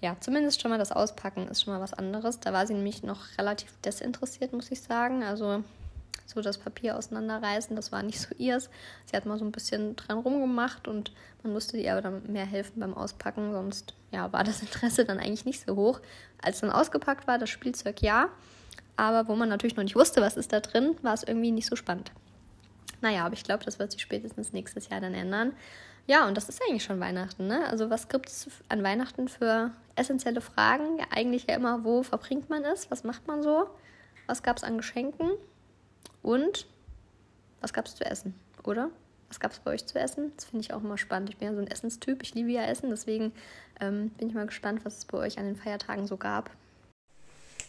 ja, zumindest schon mal das Auspacken ist schon mal was anderes. Da war sie nämlich noch relativ desinteressiert, muss ich sagen. Also so das Papier auseinanderreißen, das war nicht so ihrs. Sie hat mal so ein bisschen dran rumgemacht und man musste ihr aber dann mehr helfen beim Auspacken, sonst ja, war das Interesse dann eigentlich nicht so hoch. Als dann ausgepackt war, das Spielzeug ja, aber wo man natürlich noch nicht wusste, was ist da drin, war es irgendwie nicht so spannend. Naja, aber ich glaube, das wird sich spätestens nächstes Jahr dann ändern. Ja, und das ist eigentlich schon Weihnachten, ne? Also was gibt es an Weihnachten für essentielle Fragen? Ja, eigentlich ja immer, wo verbringt man es? Was macht man so? Was gab es an Geschenken? Und was gab es zu essen, oder? Was gab es bei euch zu essen? Das finde ich auch immer spannend. Ich bin ja so ein Essenstyp. Ich liebe ja Essen. Deswegen ähm, bin ich mal gespannt, was es bei euch an den Feiertagen so gab.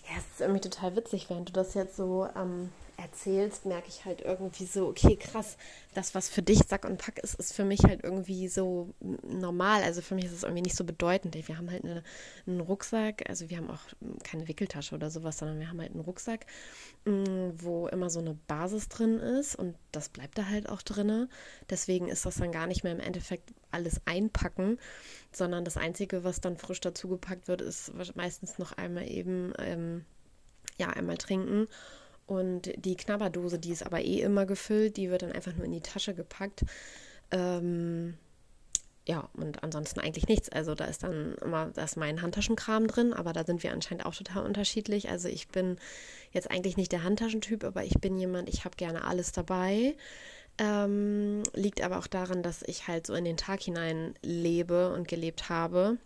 Ja, es ist irgendwie total witzig, während du das jetzt so ähm, erzählst, merke ich halt irgendwie so, okay, krass, das, was für dich Sack und Pack ist, ist für mich halt irgendwie so normal. Also für mich ist es irgendwie nicht so bedeutend. Wir haben halt eine, einen Rucksack, also wir haben auch keine Wickeltasche oder sowas, sondern wir haben halt einen Rucksack, mm, wo immer so eine Basis drin ist und das bleibt da halt auch drin. Deswegen ist das dann gar nicht mehr im Endeffekt alles einpacken, sondern das Einzige, was dann frisch dazugepackt wird, ist meistens noch einmal eben, ähm, ja, einmal trinken und die Knabberdose, die ist aber eh immer gefüllt, die wird dann einfach nur in die Tasche gepackt. Ähm, ja, und ansonsten eigentlich nichts. Also da ist dann immer, da ist mein Handtaschenkram drin, aber da sind wir anscheinend auch total unterschiedlich. Also ich bin jetzt eigentlich nicht der Handtaschentyp, aber ich bin jemand, ich habe gerne alles dabei. Ähm, liegt aber auch daran, dass ich halt so in den Tag hinein lebe und gelebt habe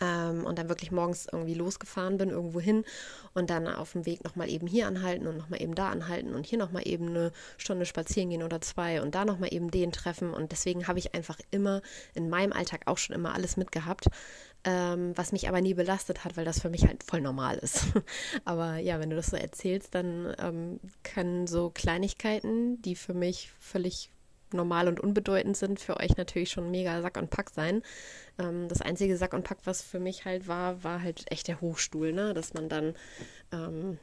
ähm, und dann wirklich morgens irgendwie losgefahren bin, irgendwo hin und dann auf dem Weg nochmal eben hier anhalten und nochmal eben da anhalten und hier nochmal eben eine Stunde spazieren gehen oder zwei und da nochmal eben den treffen. Und deswegen habe ich einfach immer in meinem Alltag auch schon immer alles mitgehabt, ähm, was mich aber nie belastet hat, weil das für mich halt voll normal ist. aber ja, wenn du das so erzählst, dann ähm, können so Kleinigkeiten, die für mich völlig normal und unbedeutend sind, für euch natürlich schon mega Sack und Pack sein. Ähm, das einzige Sack und Pack, was für mich halt war, war halt echt der Hochstuhl, ne? Dass man dann, ähm,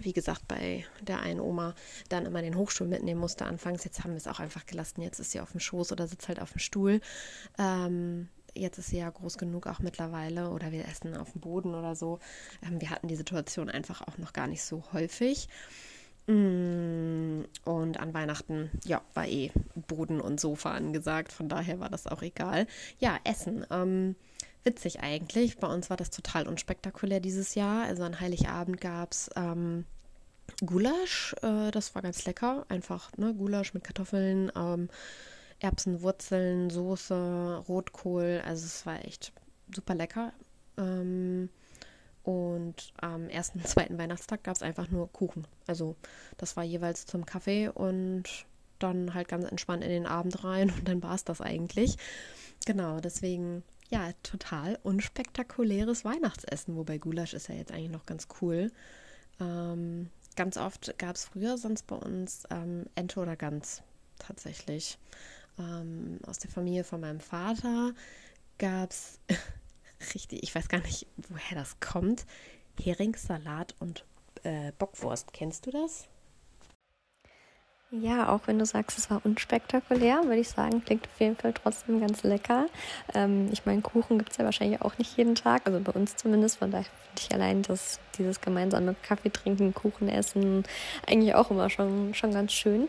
wie gesagt, bei der einen Oma dann immer den Hochstuhl mitnehmen musste anfangs. Jetzt haben wir es auch einfach gelassen. Jetzt ist sie auf dem Schoß oder sitzt halt auf dem Stuhl. Ähm, jetzt ist sie ja groß genug auch mittlerweile oder wir essen auf dem Boden oder so. Ähm, wir hatten die Situation einfach auch noch gar nicht so häufig. Mm, und an Weihnachten, ja, war eh Boden und Sofa angesagt, von daher war das auch egal. Ja, Essen. Ähm, witzig eigentlich. Bei uns war das total unspektakulär dieses Jahr. Also an Heiligabend gab es ähm, Gulasch, äh, das war ganz lecker. Einfach ne, Gulasch mit Kartoffeln, ähm, Erbsen, Wurzeln, Soße, Rotkohl. Also es war echt super lecker. Ähm, und am ersten, zweiten Weihnachtstag gab es einfach nur Kuchen. Also das war jeweils zum Kaffee und dann halt ganz entspannt in den Abend rein und dann war es das eigentlich. Genau, deswegen ja, total unspektakuläres Weihnachtsessen, wobei Gulasch ist ja jetzt eigentlich noch ganz cool. Ähm, ganz oft gab es früher sonst bei uns ähm, Ente oder Gans tatsächlich. Ähm, aus der Familie von meinem Vater gab es richtig, ich weiß gar nicht, woher das kommt. Heringssalat und äh, Bockwurst. Kennst du das? Ja, auch wenn du sagst, es war unspektakulär, würde ich sagen, klingt auf jeden Fall trotzdem ganz lecker. Ähm, ich meine, Kuchen gibt es ja wahrscheinlich auch nicht jeden Tag, also bei uns zumindest. Von daher finde ich allein das, dieses gemeinsame Kaffee trinken, Kuchen essen eigentlich auch immer schon, schon ganz schön.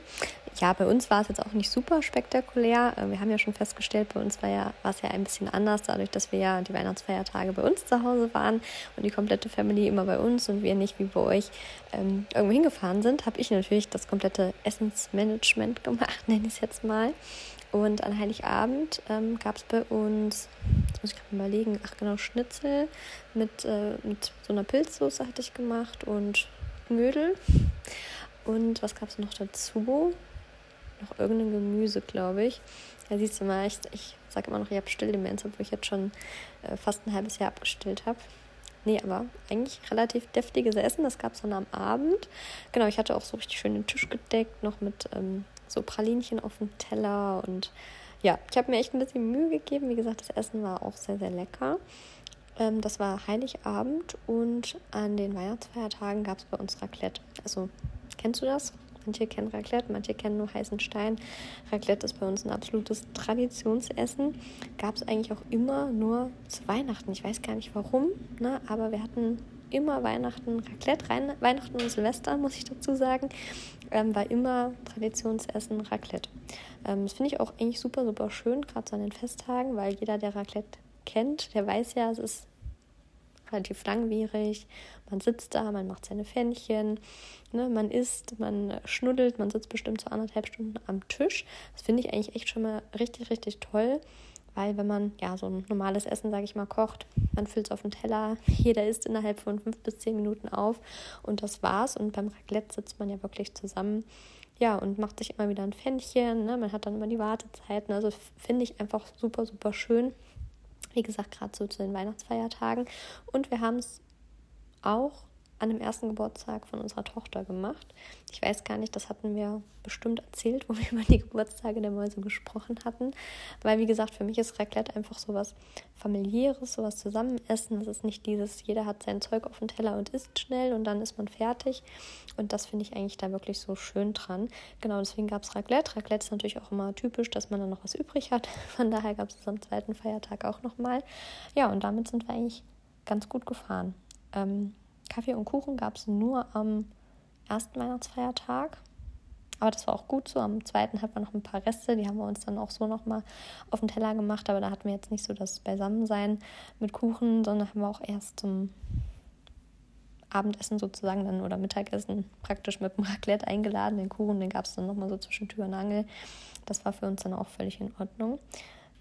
Ja, bei uns war es jetzt auch nicht super spektakulär. Äh, wir haben ja schon festgestellt, bei uns war, ja, war es ja ein bisschen anders, dadurch, dass wir ja die Weihnachtsfeiertage bei uns zu Hause waren und die komplette Family immer bei uns und wir nicht wie bei euch ähm, irgendwo hingefahren sind, habe ich natürlich das komplette Essensmanagement gemacht, nenne ich es jetzt mal. Und an Heiligabend ähm, gab es bei uns, jetzt muss ich gerade überlegen, ach genau, Schnitzel mit, äh, mit so einer Pilzsoße hatte ich gemacht und Knödel. Und was gab es noch dazu? noch irgendein Gemüse, glaube ich. Da siehst du mal, ich, ich sage immer noch, ich habe Stilldemenz, obwohl ich jetzt schon äh, fast ein halbes Jahr abgestillt habe. Nee, aber eigentlich relativ deftiges Essen. Das gab es dann am Abend. Genau, ich hatte auch so richtig schön den Tisch gedeckt, noch mit ähm, so Pralinchen auf dem Teller. Und ja, ich habe mir echt ein bisschen Mühe gegeben. Wie gesagt, das Essen war auch sehr, sehr lecker. Ähm, das war Heiligabend und an den Weihnachtsfeiertagen gab es bei uns Raclette. Also, kennst du das? Manche kennen Raclette, manche kennen nur heißen Stein. Raclette ist bei uns ein absolutes Traditionsessen. Gab es eigentlich auch immer nur zu Weihnachten. Ich weiß gar nicht warum, ne? aber wir hatten immer Weihnachten Raclette. Rein, Weihnachten und Silvester, muss ich dazu sagen, ähm, war immer Traditionsessen Raclette. Ähm, das finde ich auch eigentlich super, super schön, gerade so an den Festtagen, weil jeder, der Raclette kennt, der weiß ja, es ist relativ langwierig. Man sitzt da, man macht seine Pfännchen, ne, man isst, man schnuddelt, man sitzt bestimmt so anderthalb Stunden am Tisch. Das finde ich eigentlich echt schon mal richtig, richtig toll. Weil wenn man ja so ein normales Essen, sage ich mal, kocht, man füllt es auf den Teller, jeder isst innerhalb von fünf bis zehn Minuten auf und das war's. Und beim Raclette sitzt man ja wirklich zusammen ja, und macht sich immer wieder ein Pfännchen. Ne? Man hat dann immer die Wartezeiten. Also finde ich einfach super, super schön. Wie gesagt, gerade so zu den Weihnachtsfeiertagen. Und wir haben es auch an dem ersten Geburtstag von unserer Tochter gemacht. Ich weiß gar nicht, das hatten wir bestimmt erzählt, wo wir über die Geburtstage der Mäuse gesprochen hatten. Weil, wie gesagt, für mich ist Raclette einfach so was familiäres, so was Zusammenessen. Es ist nicht dieses, jeder hat sein Zeug auf dem Teller und isst schnell und dann ist man fertig. Und das finde ich eigentlich da wirklich so schön dran. Genau, deswegen gab es Raclette. Raclette ist natürlich auch immer typisch, dass man dann noch was übrig hat. Von daher gab es es am zweiten Feiertag auch nochmal. Ja, und damit sind wir eigentlich ganz gut gefahren. Ähm, Kaffee und Kuchen gab es nur am ersten Weihnachtsfeiertag. Aber das war auch gut so. Am zweiten hatten wir noch ein paar Reste, die haben wir uns dann auch so nochmal auf den Teller gemacht. Aber da hatten wir jetzt nicht so das Beisammensein mit Kuchen, sondern haben wir auch erst zum Abendessen sozusagen dann oder Mittagessen praktisch mit dem Raclette eingeladen. Den Kuchen, den gab es dann nochmal so zwischen Tür und Angel. Das war für uns dann auch völlig in Ordnung.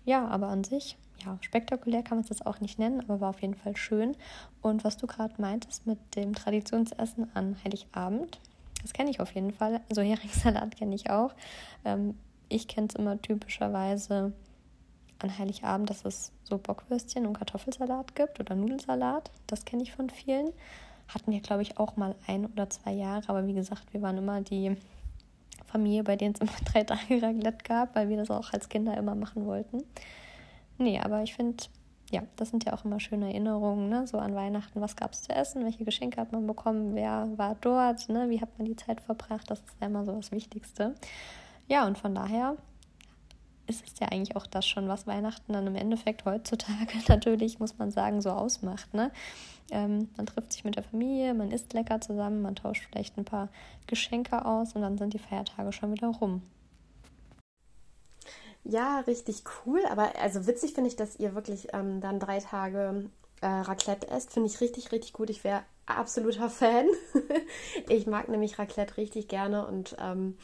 Ja, aber an sich ja, spektakulär kann man es jetzt auch nicht nennen, aber war auf jeden Fall schön. Und was du gerade meintest mit dem Traditionsessen an Heiligabend, das kenne ich auf jeden Fall. Also Heringssalat kenne ich auch. Ähm, ich kenne es immer typischerweise an Heiligabend, dass es so Bockwürstchen und Kartoffelsalat gibt oder Nudelsalat. Das kenne ich von vielen. Hatten wir, glaube ich, auch mal ein oder zwei Jahre. Aber wie gesagt, wir waren immer die Familie, bei denen es immer drei Tage Raclette gab, weil wir das auch als Kinder immer machen wollten. Nee, aber ich finde, ja, das sind ja auch immer schöne Erinnerungen, ne? So an Weihnachten, was gab es zu essen, welche Geschenke hat man bekommen, wer war dort, ne? Wie hat man die Zeit verbracht? Das ist ja immer so das Wichtigste. Ja, und von daher ist es ja eigentlich auch das schon, was Weihnachten dann im Endeffekt heutzutage natürlich, muss man sagen, so ausmacht. Ne? Ähm, man trifft sich mit der Familie, man isst lecker zusammen, man tauscht vielleicht ein paar Geschenke aus und dann sind die Feiertage schon wieder rum. Ja, richtig cool. Aber also witzig finde ich, dass ihr wirklich ähm, dann drei Tage äh, Raclette esst. Finde ich richtig, richtig gut. Ich wäre absoluter Fan. ich mag nämlich Raclette richtig gerne und ähm,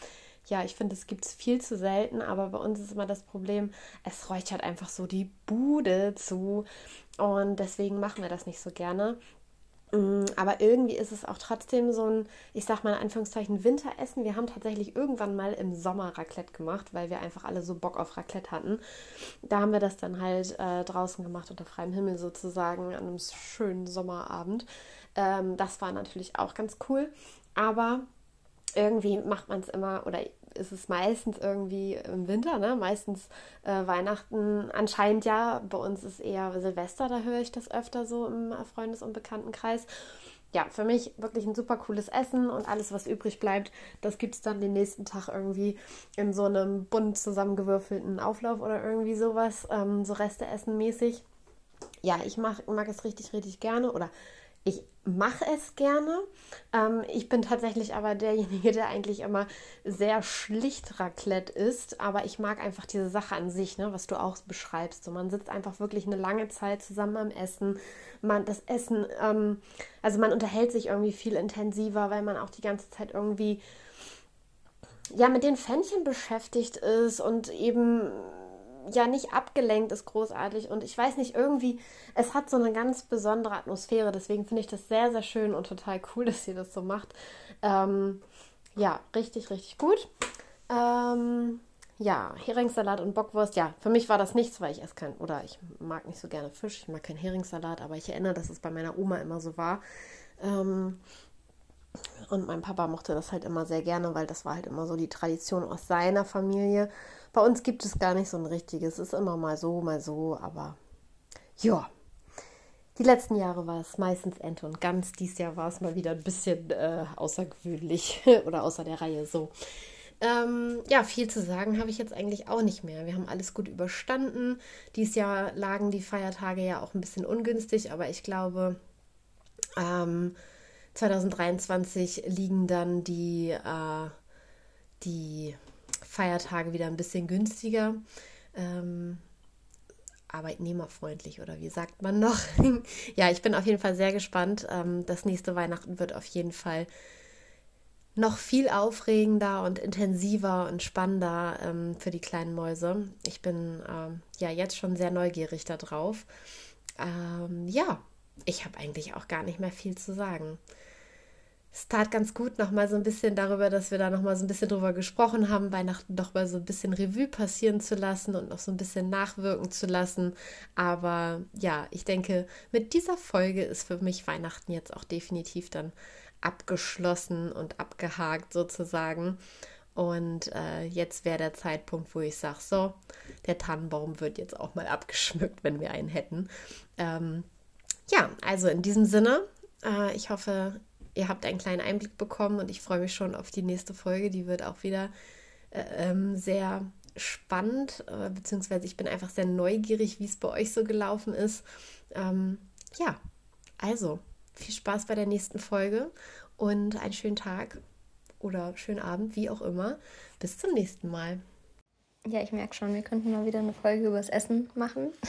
ja, ich finde, es gibt es viel zu selten, aber bei uns ist immer das Problem, es räuchert einfach so die Bude zu und deswegen machen wir das nicht so gerne. Mm, aber irgendwie ist es auch trotzdem so ein, ich sag mal in Anführungszeichen, Winteressen. Wir haben tatsächlich irgendwann mal im Sommer Raclette gemacht, weil wir einfach alle so Bock auf Raclette hatten. Da haben wir das dann halt äh, draußen gemacht, unter freiem Himmel sozusagen, an einem schönen Sommerabend. Ähm, das war natürlich auch ganz cool. Aber irgendwie macht man es immer oder ist es meistens irgendwie im Winter, ne? meistens äh, Weihnachten anscheinend ja. Bei uns ist eher Silvester, da höre ich das öfter so im Freundes- und Bekanntenkreis. Ja, für mich wirklich ein super cooles Essen und alles, was übrig bleibt, das gibt es dann den nächsten Tag irgendwie in so einem bunt zusammengewürfelten Auflauf oder irgendwie sowas, ähm, so Reste essen mäßig. Ja, ich mag, mag es richtig, richtig gerne oder ich mache es gerne. Ähm, ich bin tatsächlich aber derjenige, der eigentlich immer sehr schlicht Raclette isst. Aber ich mag einfach diese Sache an sich, ne, was du auch beschreibst. So, man sitzt einfach wirklich eine lange Zeit zusammen am Essen. Man, das Essen, ähm, also man unterhält sich irgendwie viel intensiver, weil man auch die ganze Zeit irgendwie ja mit den Pfännchen beschäftigt ist und eben ja nicht abgelenkt ist großartig und ich weiß nicht, irgendwie, es hat so eine ganz besondere Atmosphäre, deswegen finde ich das sehr, sehr schön und total cool, dass ihr das so macht. Ähm, ja, richtig, richtig gut. Ähm, ja, Heringssalat und Bockwurst, ja, für mich war das nichts, weil ich esse kein, oder ich mag nicht so gerne Fisch, ich mag keinen Heringssalat, aber ich erinnere, dass es bei meiner Oma immer so war. Ähm, und mein Papa mochte das halt immer sehr gerne, weil das war halt immer so die Tradition aus seiner Familie. Bei uns gibt es gar nicht so ein richtiges. Es ist immer mal so, mal so, aber ja. Die letzten Jahre war es meistens Ente und Gans. Dies Jahr war es mal wieder ein bisschen äh, außergewöhnlich oder außer der Reihe so. Ähm, ja, viel zu sagen habe ich jetzt eigentlich auch nicht mehr. Wir haben alles gut überstanden. Dies Jahr lagen die Feiertage ja auch ein bisschen ungünstig, aber ich glaube, ähm, 2023 liegen dann die, äh, die Feiertage wieder ein bisschen günstiger. Ähm, arbeitnehmerfreundlich oder wie sagt man noch? ja, ich bin auf jeden Fall sehr gespannt. Ähm, das nächste Weihnachten wird auf jeden Fall noch viel aufregender und intensiver und spannender ähm, für die kleinen Mäuse. Ich bin ähm, ja jetzt schon sehr neugierig darauf. Ja, ich habe eigentlich auch gar nicht mehr viel zu sagen es tat ganz gut, nochmal so ein bisschen darüber, dass wir da nochmal so ein bisschen drüber gesprochen haben, Weihnachten doch mal so ein bisschen Revue passieren zu lassen und noch so ein bisschen nachwirken zu lassen. Aber ja, ich denke, mit dieser Folge ist für mich Weihnachten jetzt auch definitiv dann abgeschlossen und abgehakt sozusagen. Und äh, jetzt wäre der Zeitpunkt, wo ich sage, so, der Tannenbaum wird jetzt auch mal abgeschmückt, wenn wir einen hätten. Ähm, ja, also in diesem Sinne, äh, ich hoffe, ihr habt einen kleinen Einblick bekommen und ich freue mich schon auf die nächste Folge. Die wird auch wieder äh, ähm, sehr spannend, äh, beziehungsweise ich bin einfach sehr neugierig, wie es bei euch so gelaufen ist. Ähm, ja, also viel Spaß bei der nächsten Folge und einen schönen Tag oder schönen Abend, wie auch immer. Bis zum nächsten Mal. Ja, ich merke schon, wir könnten mal wieder eine Folge übers Essen machen.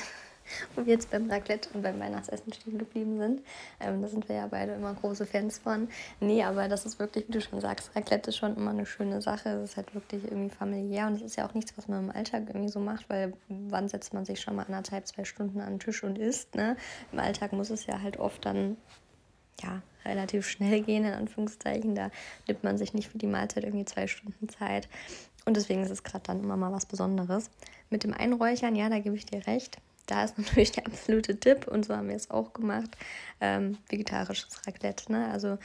wo wir jetzt beim Raclette und beim Weihnachtsessen stehen geblieben sind. Ähm, da sind wir ja beide immer große Fans von. Nee, aber das ist wirklich, wie du schon sagst, Raclette ist schon immer eine schöne Sache. Es ist halt wirklich irgendwie familiär und es ist ja auch nichts, was man im Alltag irgendwie so macht, weil wann setzt man sich schon mal anderthalb, zwei Stunden an den Tisch und isst, ne? Im Alltag muss es ja halt oft dann ja, relativ schnell gehen, in Anführungszeichen. Da nimmt man sich nicht für die Mahlzeit irgendwie zwei Stunden Zeit. Und deswegen ist es gerade dann immer mal was Besonderes. Mit dem Einräuchern, ja, da gebe ich dir recht da ist natürlich der absolute Tipp, und so haben wir es auch gemacht, ähm, vegetarisches Raclette. Ne? Also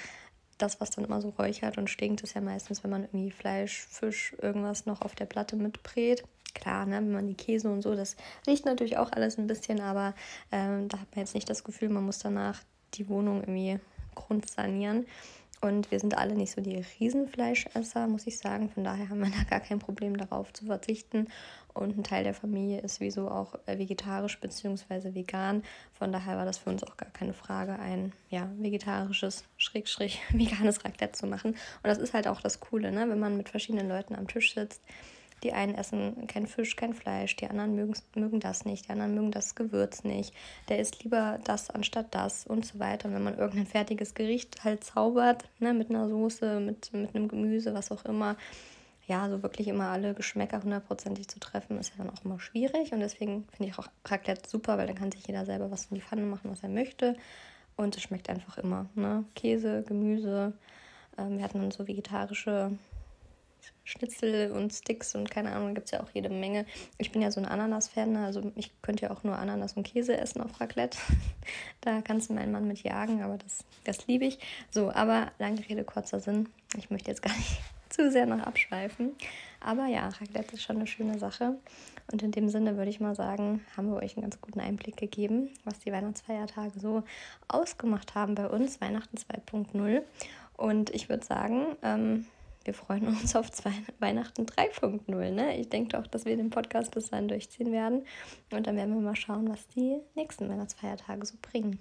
das, was dann immer so räuchert und stinkt, ist ja meistens, wenn man irgendwie Fleisch, Fisch, irgendwas noch auf der Platte mitbrät. Klar, ne, wenn man die Käse und so, das riecht natürlich auch alles ein bisschen, aber ähm, da hat man jetzt nicht das Gefühl, man muss danach die Wohnung irgendwie grundsanieren. Und wir sind alle nicht so die Riesenfleischesser, muss ich sagen. Von daher haben wir da gar kein Problem darauf zu verzichten. Und ein Teil der Familie ist sowieso auch äh, vegetarisch bzw. vegan. Von daher war das für uns auch gar keine Frage, ein ja, vegetarisches, schrägstrich veganes Raclette zu machen. Und das ist halt auch das Coole, ne? wenn man mit verschiedenen Leuten am Tisch sitzt die einen essen kein Fisch, kein Fleisch, die anderen mögen, mögen das nicht, die anderen mögen das Gewürz nicht. Der isst lieber das anstatt das und so weiter. Und wenn man irgendein fertiges Gericht halt zaubert, ne, mit einer Soße, mit, mit einem Gemüse, was auch immer, ja, so wirklich immer alle Geschmäcker hundertprozentig zu treffen, ist ja dann auch immer schwierig. Und deswegen finde ich auch Raclette super, weil dann kann sich jeder selber was in die Pfanne machen, was er möchte. Und es schmeckt einfach immer. Ne? Käse, Gemüse. Ähm, wir hatten dann so vegetarische Schnitzel und Sticks und keine Ahnung, gibt es ja auch jede Menge. Ich bin ja so ein Ananas-Fan, also ich könnte ja auch nur Ananas und Käse essen auf Raclette. da kannst du meinen Mann mit jagen, aber das, das liebe ich. So, aber lange Rede, kurzer Sinn. Ich möchte jetzt gar nicht zu sehr noch abschweifen. Aber ja, Raclette ist schon eine schöne Sache. Und in dem Sinne würde ich mal sagen, haben wir euch einen ganz guten Einblick gegeben, was die Weihnachtsfeiertage so ausgemacht haben bei uns, Weihnachten 2.0. Und ich würde sagen, ähm, wir freuen uns auf zwei, Weihnachten 3.0. Ne? Ich denke auch, dass wir den Podcast bis dann durchziehen werden. Und dann werden wir mal schauen, was die nächsten Weihnachtsfeiertage so bringen.